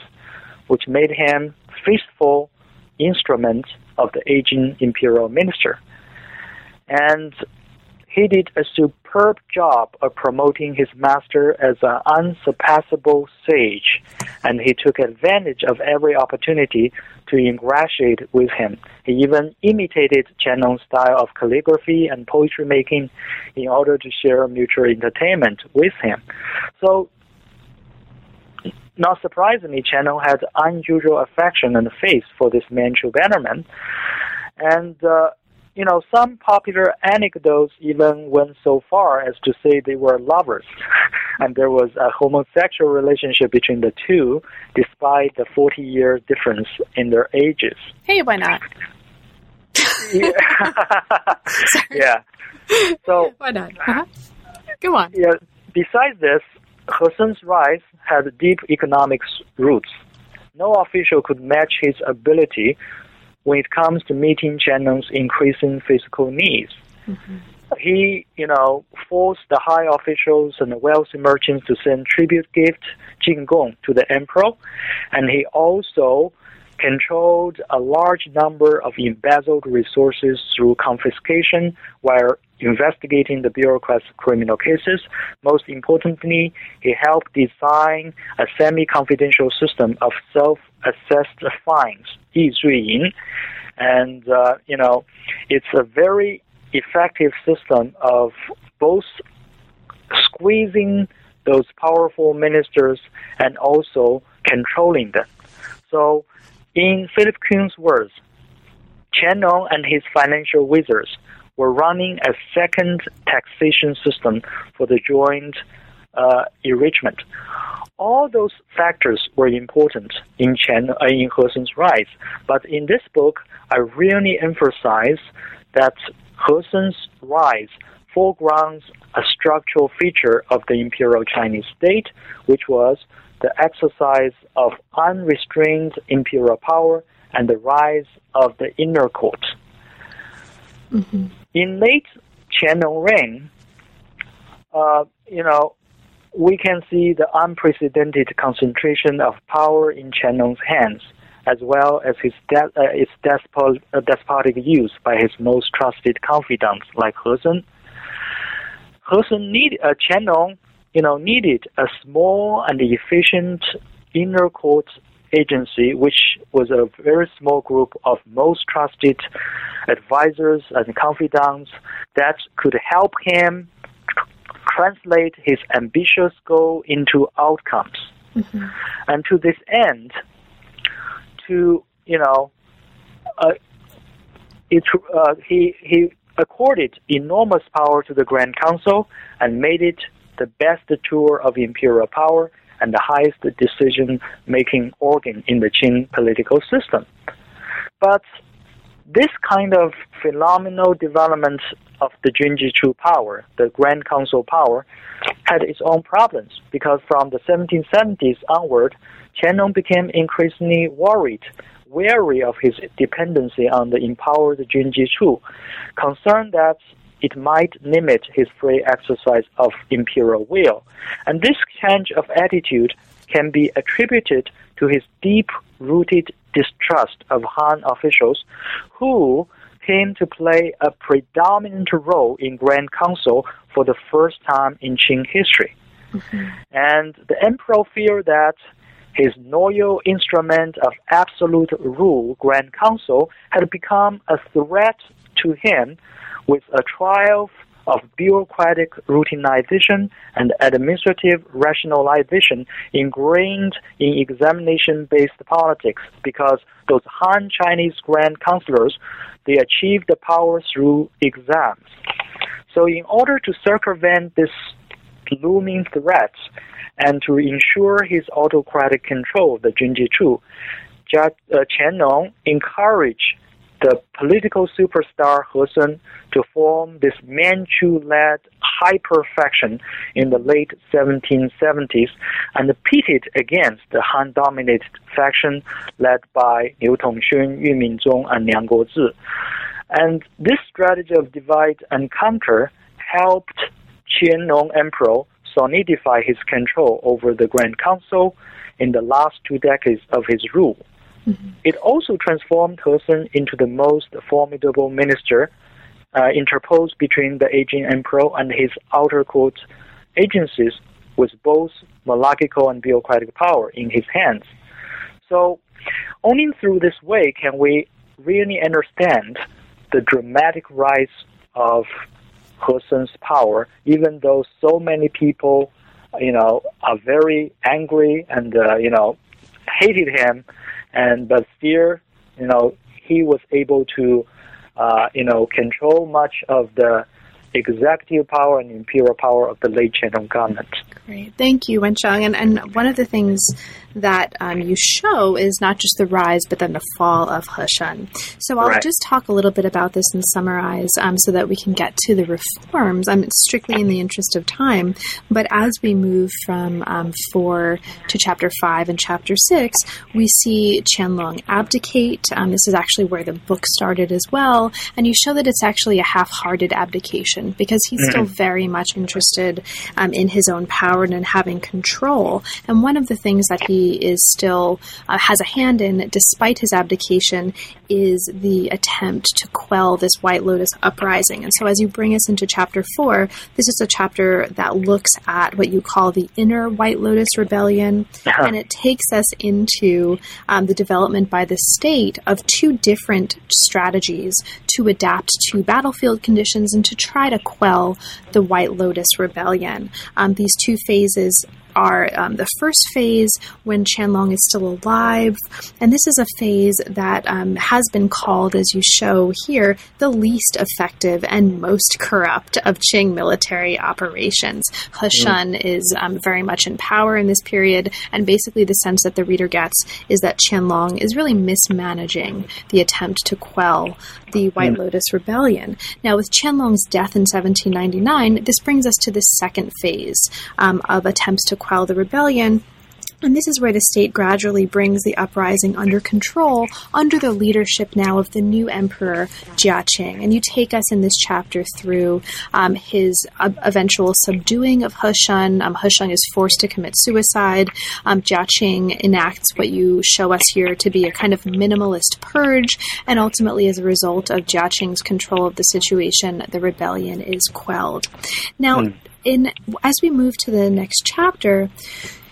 [SPEAKER 2] which made him faithful instrument of the aging imperial minister. And he did a superb job of promoting his master as an unsurpassable sage, and he took advantage of every opportunity to ingratiate with him. He even imitated Chen Qianlong's style of calligraphy and poetry making in order to share mutual entertainment with him. So, not surprisingly, Chen Qianlong had unusual affection and faith for this Manchu bannerman. And uh, you know, some popular anecdotes even went so far as to say they were lovers, and there was a homosexual relationship between the two, despite the 40 year difference in their ages.
[SPEAKER 1] Hey, why not?
[SPEAKER 2] yeah. yeah. So
[SPEAKER 1] why not? Uh-huh. Go on.
[SPEAKER 2] Yeah. Besides this, He rise had deep economic roots. No official could match his ability when it comes to meeting Qian Nong's increasing physical needs. Mm-hmm. He, you know, forced the high officials and the wealthy merchants to send tribute gift, Jingong, to the emperor, and he also controlled a large number of embezzled resources through confiscation while investigating the bureaucrats' criminal cases. Most importantly, he helped design a semi-confidential system of self-assessed fines, 易罪银, and uh, you know, it's a very effective system of both squeezing those powerful ministers and also controlling them. So in Philip Kuhn's words, Qian Nong and his financial wizards were running a second taxation system for the joint uh, enrichment. All those factors were important in Chen uh, in He rise, but in this book, I really emphasize that He rise foregrounds a structural feature of the imperial Chinese state, which was the exercise of unrestrained imperial power and the rise of the inner court. Mm-hmm. In late Qianlong reign, uh, you know, we can see the unprecedented concentration of power in Qianlong's hands, as well as his de- uh, its despot- uh, despotic use by his most trusted confidants like Heshen. He Sun need uh, Qianlong you know, needed a small and efficient inner court agency, which was a very small group of most trusted advisors and confidants that could help him translate his ambitious goal into outcomes. Mm-hmm. And to this end, to you know, uh, it, uh, he he accorded enormous power to the Grand Council and made it the best tour of imperial power and the highest decision making organ in the Qing political system. But this kind of phenomenal development of the Junjichu power, the Grand Council power, had its own problems because from the 1770s onward, Qianlong became increasingly worried, wary of his dependency on the empowered Junjichu, concerned that it might limit his free exercise of imperial will. And this change of attitude can be attributed to his deep rooted distrust of Han officials who came to play a predominant role in Grand Council for the first time in Qing history. Mm-hmm. And the emperor feared that his loyal instrument of absolute rule, Grand Council, had become a threat to him with a triumph of bureaucratic routinization and administrative rationalization ingrained in examination-based politics because those Han Chinese Grand Councilors, they achieved the power through exams. So in order to circumvent this looming threat and to ensure his autocratic control of the Junjichu, Chu, uh, Qianlong encouraged the political superstar He Sun to form this Manchu-led hyper faction in the late 1770s and pitted against the Han-dominated faction led by Liu Tongxun, Yu Minzhong, and Liang Guozhi. And this strategy of divide and conquer helped Qianlong Emperor solidify his control over the Grand Council in the last two decades of his rule. Mm-hmm. It also transformed Heshen into the most formidable minister uh, interposed between the aging emperor and his outer court agencies with both monarchical and bureaucratic power in his hands. So, only through this way can we really understand the dramatic rise of He Sun's power, even though so many people, you know, are very angry and, uh, you know, hated him and but still, you know, he was able to, uh, you know, control much of the executive power and imperial power of the late Qianlong government.
[SPEAKER 1] Great. Thank you, Wensheng. And, and one of the things that um, you show is not just the rise, but then the fall of Heshen. So I'll
[SPEAKER 2] Right.
[SPEAKER 1] just talk a little bit about this and summarize um, so that we can get to the reforms. I'm strictly in the interest of time, but as we move from um, 4 to chapter 5 and chapter 6, we see Qianlong abdicate. Um, this is actually where the book started as well, and you show that it's actually a half-hearted abdication because he's still very much interested um, in his own power and in having control. And one of the things that he is still uh, has a hand in, despite his abdication, is the attempt to quell this White Lotus uprising. And so, as you bring us into chapter four, this is a chapter that looks at what you call the inner White Lotus rebellion, and it takes us into um, the development by the state of two different strategies to adapt to battlefield conditions and to try to quell the White Lotus rebellion. Um, these two phases are um, the first phase when Qianlong is still alive, and this is a phase that um, has been called, as you show here, the least effective and most corrupt of Qing military operations. Heshen is um, very much in power in this period, and basically the sense that the reader gets is that Qianlong is really mismanaging the attempt to quell the White Lotus Rebellion. Now, with Qianlong's death in 1799, this brings us to the second phase um, of attempts to quell the rebellion. And this is where the state gradually brings the uprising under control under the leadership now of the new emperor Jia Qing. And you take us in this chapter through um, his uh, eventual subduing of Heshen. Um, he is forced to commit suicide. Um, Jia Qing enacts what you show us here to be a kind of minimalist purge. And ultimately, as a result of Jia Qing's control of the situation, the rebellion is quelled. Now, in as we move to the next chapter,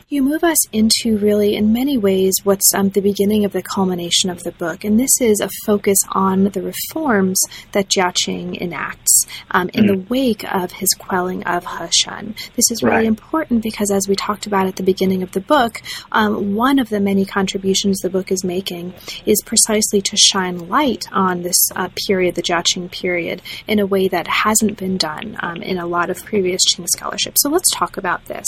[SPEAKER 1] you move us into really, in many ways, what's um, the beginning of the culmination of the book. And this is a focus on the reforms that Jia Qing enacts um, in the wake of his quelling of Heshen. This is really
[SPEAKER 2] Right.
[SPEAKER 1] important because, as we talked about at the beginning of the book, um, one of the many contributions the book is making is precisely to shine light on this uh, period, the Jia Qing period, in a way that hasn't been done um, in a lot of previous Qing scholarship. So let's talk about this.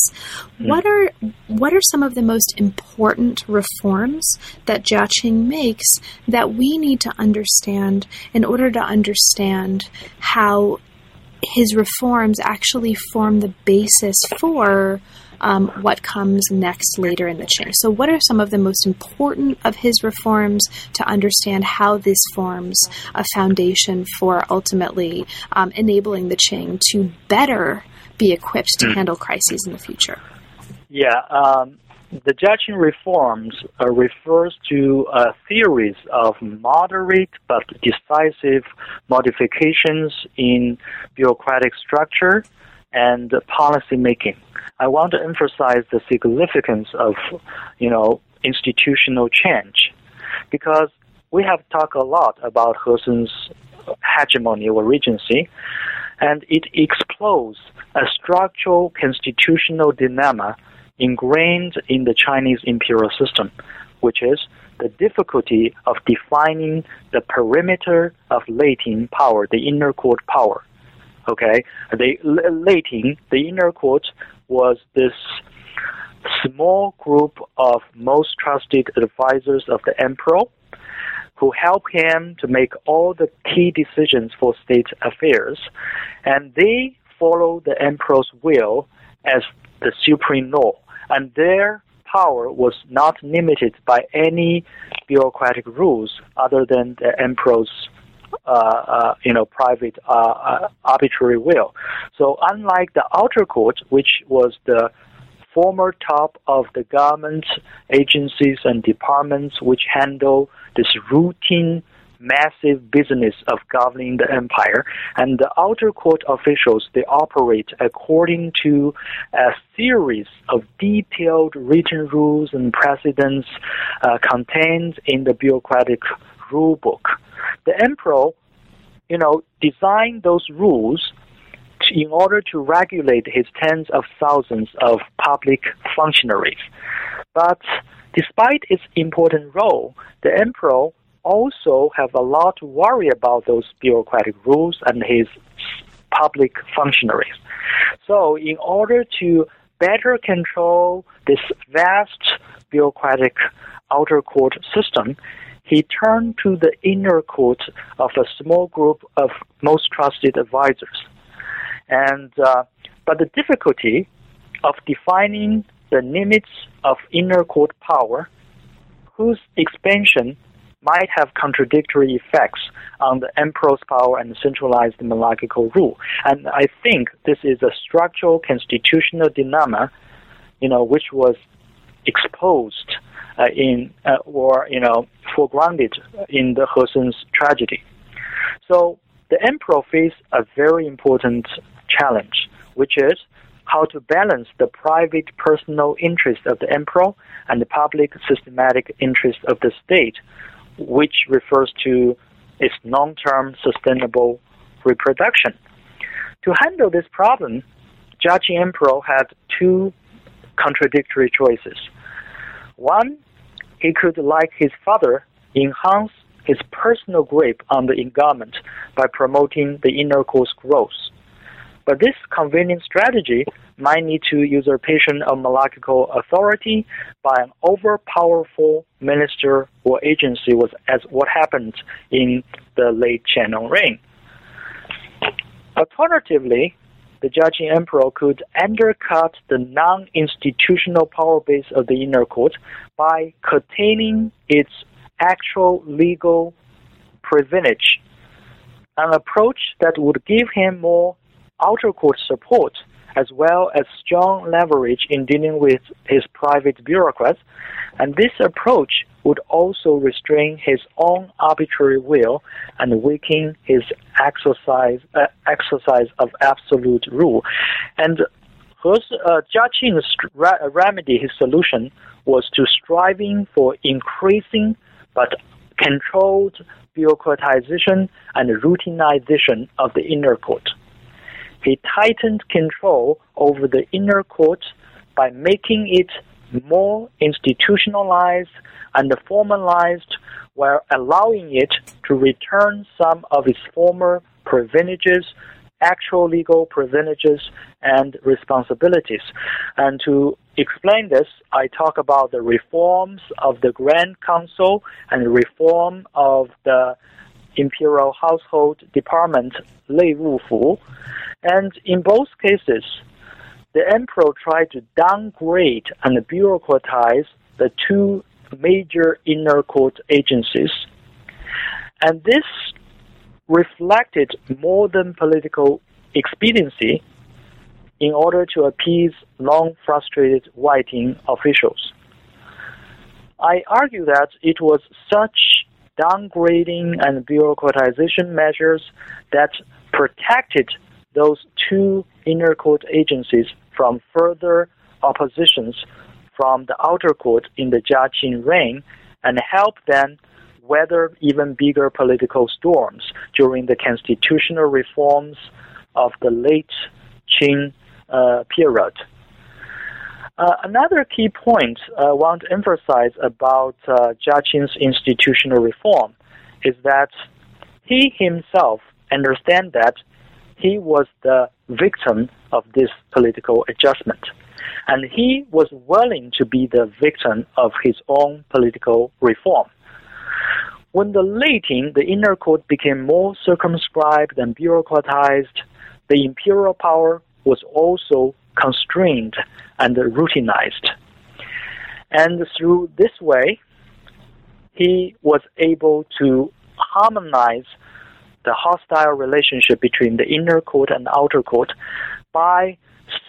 [SPEAKER 1] What are what are some of the most important reforms that Jia Qing makes that we need to understand in order to understand how his reforms actually form the basis for um, what comes next later in the Qing. So, what are some of the most important of his reforms to understand how this forms a foundation for ultimately um, enabling the Qing to better be equipped to handle crises in the future?
[SPEAKER 2] Yeah, um, the Jiaqing reforms uh, refers to a series of moderate but decisive modifications in bureaucratic structure and policy making. I want to emphasize the significance of, you know, institutional change, because we have talked a lot about Heshen's hegemony or regency, and it explodes a structural constitutional dilemma ingrained in the Chinese imperial system, which is the difficulty of defining the perimeter of latent power, the inner court power. Okay, the latent, the inner court was this small group of most trusted advisors of the emperor who help him to make all the key decisions for state affairs, and they follow the emperor's will as the supreme law, and their power was not limited by any bureaucratic rules other than the emperor's uh, uh, you know, private uh, uh, arbitrary will. So unlike the outer court, which was the former top of the government agencies and departments which handle this routine massive business of governing the empire and the outer court officials they operate according to a series of detailed written rules and precedents uh, contained in the bureaucratic rule book the emperor you know designed those rules in order to regulate his tens of thousands of public functionaries. But despite its important role, the emperor also have a lot to worry about those bureaucratic rules and his public functionaries. So, in order to better control this vast bureaucratic outer court system, he turned to the inner court of a small group of most trusted advisors. And uh, but the difficulty of defining the limits of inner court power, whose expansion might have contradictory effects on the emperor's power and centralized monarchical rule. And I think this is a structural constitutional dilemma, you know, which was exposed uh, in uh, or you know foregrounded in the Heshen's tragedy. So the emperor faced a very important challenge, which is how to balance the private personal interest of the emperor and the public systematic interest of the state, which refers to its long-term sustainable reproduction. To handle this problem, Jia Qing Emperor had two contradictory choices. One, he could, like his father, enhance his personal grip on the endowment by promoting the inner court's growth. But this convenient strategy might lead to usurpation of monarchical authority by an overpowerful minister or agency, was as what happened in the late Qianlong reign. Alternatively, the Jia emperor could undercut the non-institutional power base of the inner court by curtailing its actual legal privilege, an approach that would give him more outer court support as well as strong leverage in dealing with his private bureaucrats, and this approach would also restrain his own arbitrary will and weaken his exercise uh, exercise of absolute rule. And He's, uh, Jia Qing's remedy, his solution, was to striving for increasing but controlled bureaucratization and routinization of the inner court. He tightened control over the inner court by making it more institutionalized and formalized while allowing it to return some of its former privileges, actual legal privileges, and responsibilities. And to explain this, I talk about the reforms of the Grand Council and the reform of the Imperial Household Department, Nei Wu Fu. And in both cases, the emperor tried to downgrade and bureaucratize the two major inner court agencies. And this reflected more than political expediency in order to appease long frustrated Waiting officials. I argue that it was such downgrading and bureaucratization measures that protected those two inner court agencies from further oppositions from the outer court in the Jia Qing reign and helped them weather even bigger political storms during the constitutional reforms of the late Qing uh, period. Uh, another key point I want to emphasize about uh, Jia Qing's institutional reform is that he himself understands that he was the victim of this political adjustment. And he was willing to be the victim of his own political reform. When the late Qing, the inner court became more circumscribed and bureaucratized, the imperial power was also constrained and routinized. And through this way, he was able to harmonize the hostile relationship between the inner court and outer court by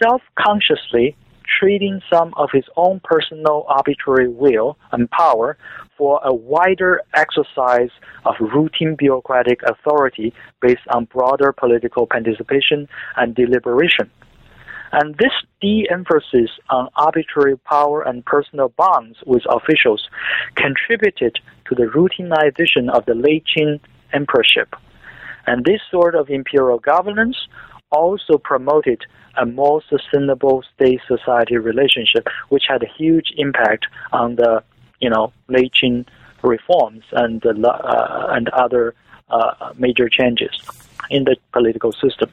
[SPEAKER 2] self consciously trading some of his own personal arbitrary will and power for a wider exercise of routine bureaucratic authority based on broader political participation and deliberation. And this de emphasis on arbitrary power and personal bonds with officials contributed to the routinization of the late Qing emperorship. And this sort of imperial governance also promoted a more sustainable state society relationship, which had a huge impact on the you know late Qing reforms and uh, and other uh, major changes in the political system.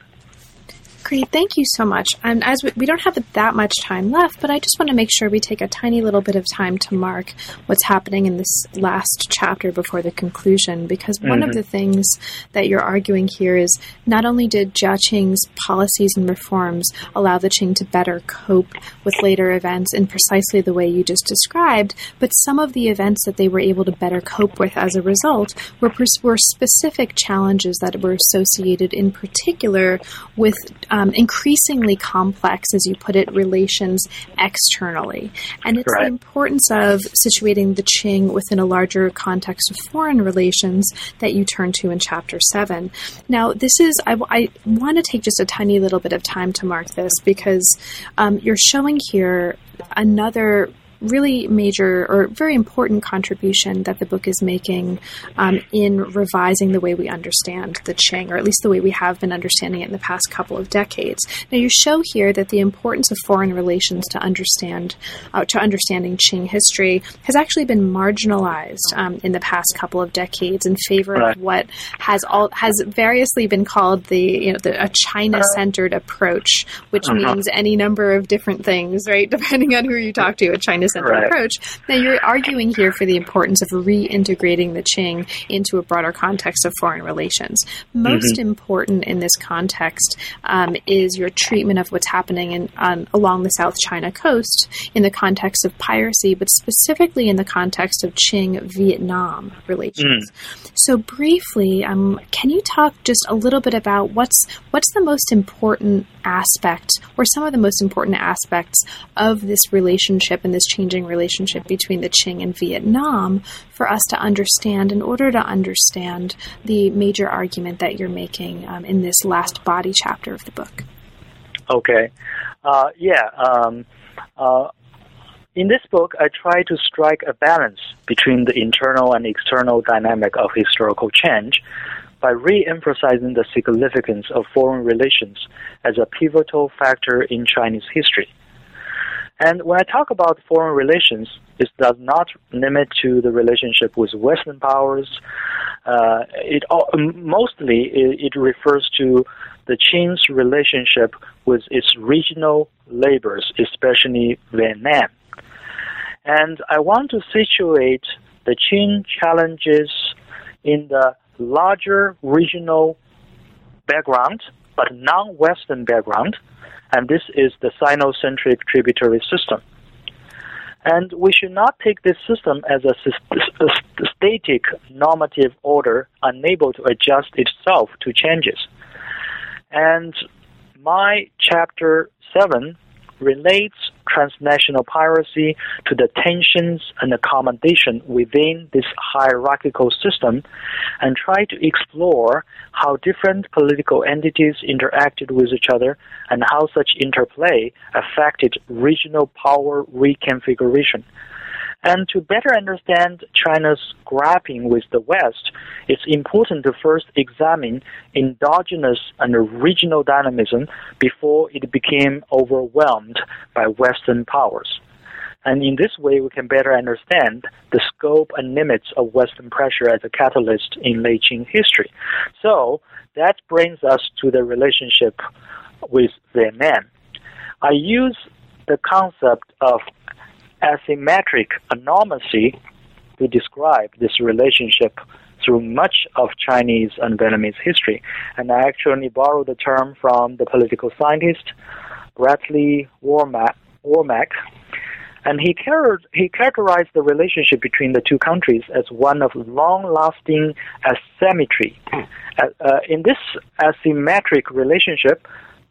[SPEAKER 1] Great, thank you so much. And as we, we, don't have that much time left, but I just want to make sure we take a tiny little bit of time to mark what's happening in this last chapter before the conclusion, because one mm-hmm. of the things that you're arguing here is not only did Jia Qing's policies and reforms allow the Qing to better cope with later events in precisely the way you just described, but some of the events that they were able to better cope with as a result were, were specific challenges that were associated in particular with um, increasingly complex, as you put it, relations externally. And it's right. the importance of situating the Qing within a larger context of foreign relations that you turn to in Chapter 7. Now, this is, I, I want to take just a tiny little bit of time to mark this because um, you're showing here another really major or very important contribution that the book is making um, in revising the way we understand the Qing, or at least the way we have been understanding it in the past couple of decades. Now, you show here that the importance of foreign relations to understand uh, to understanding Qing history has actually been marginalized um, in the past couple of decades in favor right. of what has all has variously been called the you know the, a China-centered approach, which uh-huh. means any number of different things, right? Depending on who you talk to, a China right. approach. Now, you're arguing here for the importance of reintegrating the Qing into a broader context of foreign relations. Most mm-hmm. important in this context um, is your treatment of what's happening in, um, along the South China coast in the context of piracy, but specifically in the context of Qing Vietnam relations. Mm. So, briefly, um, can you talk just a little bit about what's what's the most important aspect, or some of the most important aspects of this relationship and this changing relationship between the Qing and Vietnam for us to understand, in order to understand the major argument that you're making um, in this last body chapter of the book.
[SPEAKER 2] Okay. Uh, yeah. Um, uh, in this book, I try to strike a balance between the internal and external dynamic of historical change by re-emphasizing the significance of foreign relations as a pivotal factor in Chinese history. And when I talk about foreign relations, it does not limit to the relationship with Western powers. Uh, it mostly it, it, refers to the Qing's relationship with its regional neighbors, especially Vietnam. And I want to situate the Qing challenges in the larger regional background, but non-Western background, and this is the Sinocentric tributary system. And we should not take this system as a, static normative order unable to adjust itself to changes. And my chapter 7 relates transnational piracy to the tensions and accommodation within this hierarchical system and try to explore how different political entities interacted with each other and how such interplay affected regional power reconfiguration. And to better understand China's grappling with the West, it's important to first examine endogenous and regional dynamism before it became overwhelmed by Western powers. And in this way, we can better understand the scope and limits of Western pressure as a catalyst in late Qing history. So that brings us to the relationship with Vietnam. I use the concept of asymmetric anormalcy to describe this relationship through much of Chinese and Vietnamese history. And I actually borrowed the term from the political scientist Brantly Womack and he, char- he characterized the relationship between the two countries as one of long-lasting asymmetry. Hmm. Uh, uh, in this asymmetric relationship,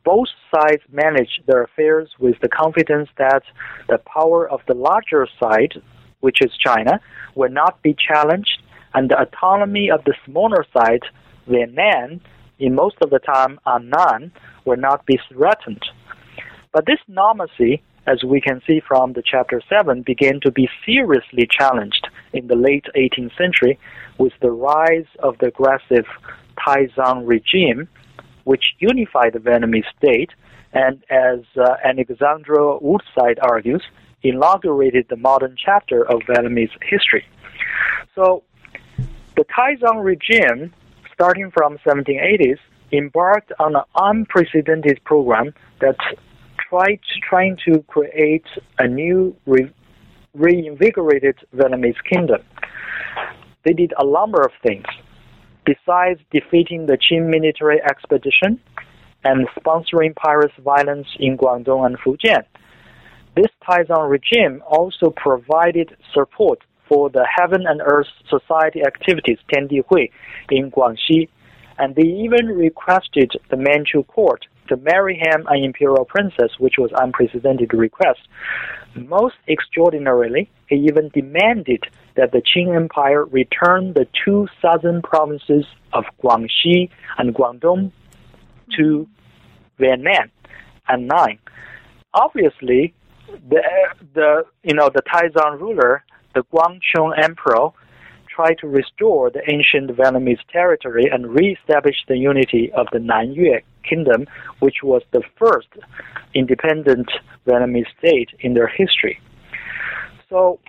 [SPEAKER 2] both sides manage their affairs with the confidence that the power of the larger side, which is China, will not be challenged, and the autonomy of the smaller side, Vietnam, in most of the time Annan, will not be threatened. But this normalcy, as we can see from the chapter 7, began to be seriously challenged in the late 18th century with the rise of the aggressive Tay Son regime which unified the Vietnamese state, and as uh, Alexander Woodside argues, inaugurated the modern chapter of Vietnamese history. So, the Tay Son regime, starting from 1780s, embarked on an unprecedented program that tried trying to create a new re- reinvigorated Vietnamese kingdom. They did a number of things. Besides defeating the Qing military expedition and sponsoring pirate violence in Guangdong and Fujian, this Tay Son regime also provided support for the Heaven and Earth Society activities, Tiandi Hui, in Guangxi, and they even requested the Manchu court to marry him an imperial princess, which was unprecedented request. Most extraordinarily, he even demanded that the Qing Empire return the two southern provinces of Guangxi and Guangdong to Vietnam and nine. Obviously, the the you know the Tay Son ruler, the Quang Trung Emperor, tried to restore the ancient Vietnamese territory and reestablish the unity of the Nanyue Kingdom, which was the first independent Vietnamese state in their history. So,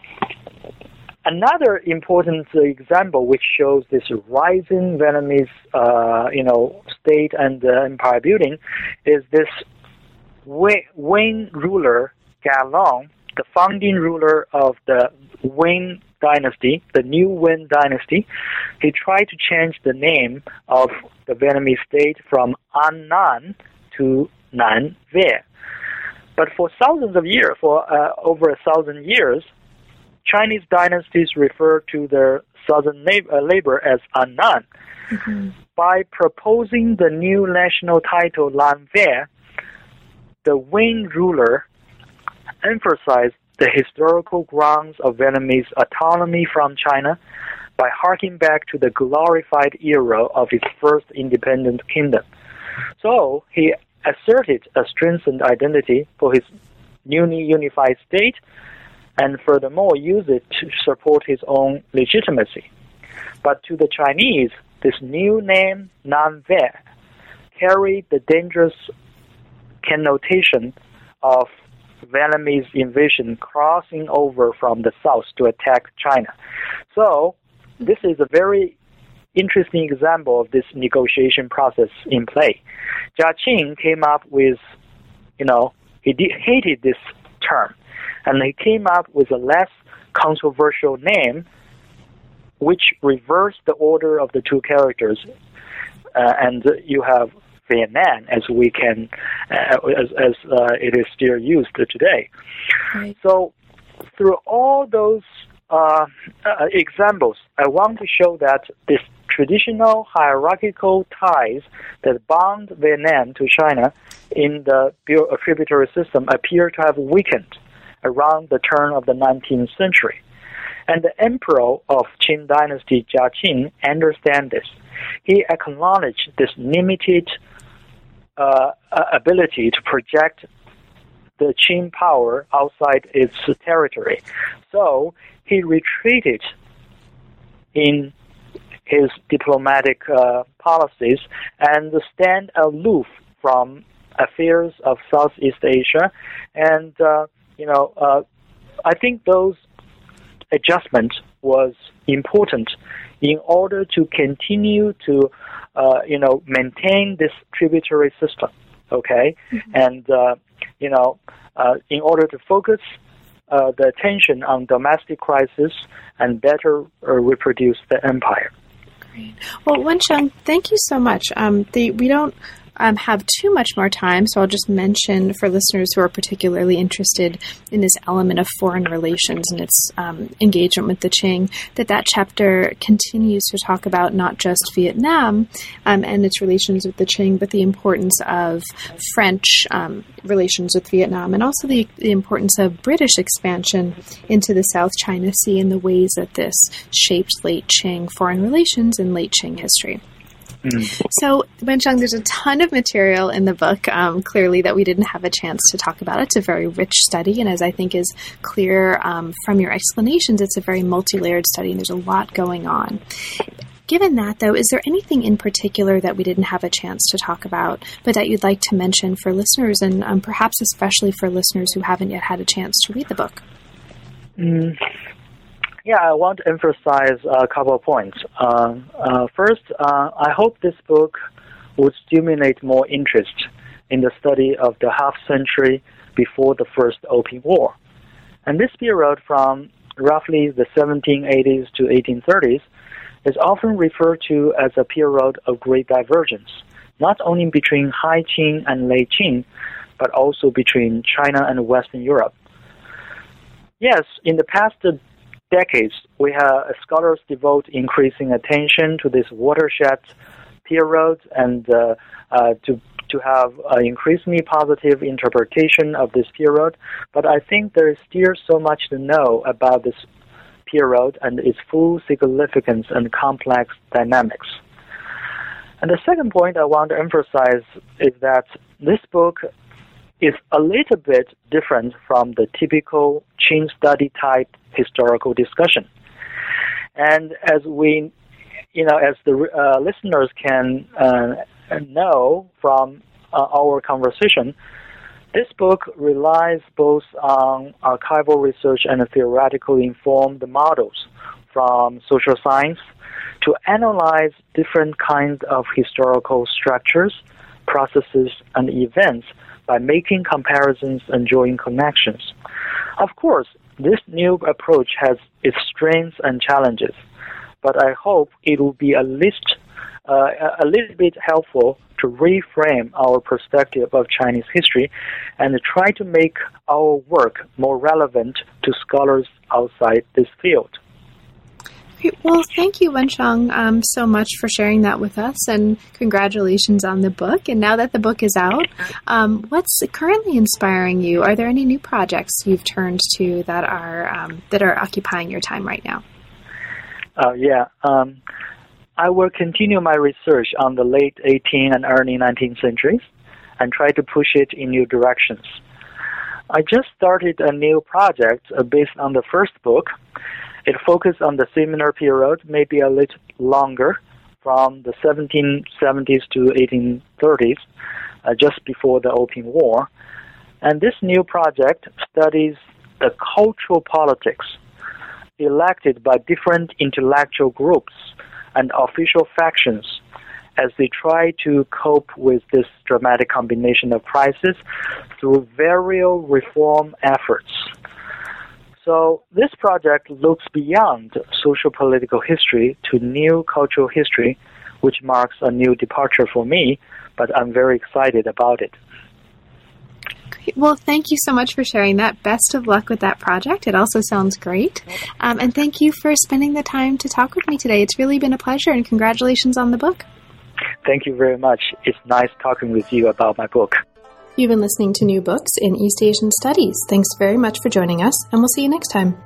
[SPEAKER 2] another important example which shows this rising Vietnamese, uh, you know, state and uh, empire building is this Nguyen ruler Gia Long, the founding ruler of the Nguyen dynasty, the new Nguyen dynasty, he tried to change the name of the Vietnamese state from An Nan to Nan Viet. But for thousands of years, for uh, over a thousand years, Chinese dynasties refer to their southern uh, labor as An Nan. Mm-hmm. By proposing the new national title Nan Viet, the Nguyen ruler emphasized the historical grounds of Vietnamese autonomy from China by harking back to the glorified era of his first independent kingdom. So he asserted a strengthened identity for his newly unified state and furthermore used it to support his own legitimacy. But to the Chinese, this new name, Nan Viet, carried the dangerous connotation of Vietnamese invasion crossing over from the south to attack China. So, this is a very interesting example of this negotiation process in play. Jia Qing came up with, you know, he hated this term, and he came up with a less controversial name, which reversed the order of the two characters. Uh, and you have Vietnam as we can, uh, as, as uh, it is still used today. Right. So, through all those uh, uh, examples, I want to show that this traditional hierarchical ties that bound Vietnam to China in the tributary system appear to have weakened around the turn of the 19th century. And the emperor of Qing dynasty, Jiaqing, understand this. He acknowledged this limited uh, ability to project the Qing power outside its territory. So he retreated in his diplomatic uh, policies and stand aloof from affairs of Southeast Asia. And, uh, you know, uh, I think those adjustments was important in order to continue to uh, you know, maintain this tributary system. Okay, mm-hmm. and uh, you know, uh, in order to focus uh, the attention on domestic crisis and better uh, reproduce the empire.
[SPEAKER 1] Great. Well, Wensheng, thank you so much. Um, the, we don't um, have too much more time, so I'll just mention for listeners who are particularly interested in this element of foreign relations and its um, engagement with the Qing that that chapter continues to talk about not just Vietnam um, and its relations with the Qing, but the importance of French um, relations with Vietnam and also the, the importance of British expansion into the South China Sea and the ways that this shaped late Qing foreign relations and late Qing history. Mm. So, Wensheng, there's a ton of material in the book, um, clearly, that we didn't have a chance to talk about. It's a very rich study, and as I think is clear um, from your explanations, it's a very multi layered study, and there's a lot going on. Given that, though, is there anything in particular that we didn't have a chance to talk about, but that you'd like to mention for listeners, and um, perhaps especially for listeners who haven't yet had a chance to read the book?
[SPEAKER 2] Mm, yeah, I want to emphasize a couple of points. Uh, uh, first, uh, I hope this book would stimulate more interest in the study of the half century before the First Opium War. And this period from roughly the 1780s to 1830s is often referred to as a period of great divergence, not only between High Qing and Late Qing, but also between China and Western Europe. Yes, in the past decades, we have scholars devote increasing attention to this watershed period and uh, uh, to to have an increasingly positive interpretation of this period. But I think there is still so much to know about this period and its full significance and complex dynamics. And the second point I want to emphasize is that this book is a little bit different from the typical Qing study type historical discussion. And as we, you know, as the uh, listeners can uh, know from uh, our conversation, this book relies both on archival research and theoretically informed models from social science to analyze different kinds of historical structures, processes, and events by making comparisons and drawing connections. Of course, this new approach has its strengths and challenges, but I hope it will be at least uh, a little bit helpful to reframe our perspective of Chinese history and try to make our work more relevant to scholars outside this field.
[SPEAKER 1] Well, thank you, Wensheng, um, so much for sharing that with us, and congratulations on the book. And now that the book is out, um, what's currently inspiring you? Are there any new projects you've turned to that are um, that are occupying your time right now?
[SPEAKER 2] Uh, yeah, um, I will continue my research on the late 18th and early 19th centuries, and try to push it in new directions. I just started a new project uh, based on the first book it focused on the similar period, maybe a little longer, from the 1770s to 1830s, uh, just before the Opium War. And this new project studies the cultural politics elected by different intellectual groups and official factions as they try to cope with this dramatic combination of crises through various reform efforts. So this project looks beyond social political history to new cultural history, which marks a new departure for me, but I'm very excited about it.
[SPEAKER 1] Great. Well, thank you so much for sharing that. Best of luck with that project. It also sounds great. Um, and thank you for spending the time to talk with me today. It's really been a pleasure, and congratulations on the book.
[SPEAKER 2] Thank you very much. It's nice talking with you about my book.
[SPEAKER 1] You've been listening to New Books in East Asian Studies. Thanks very much for joining us, and we'll see you next time.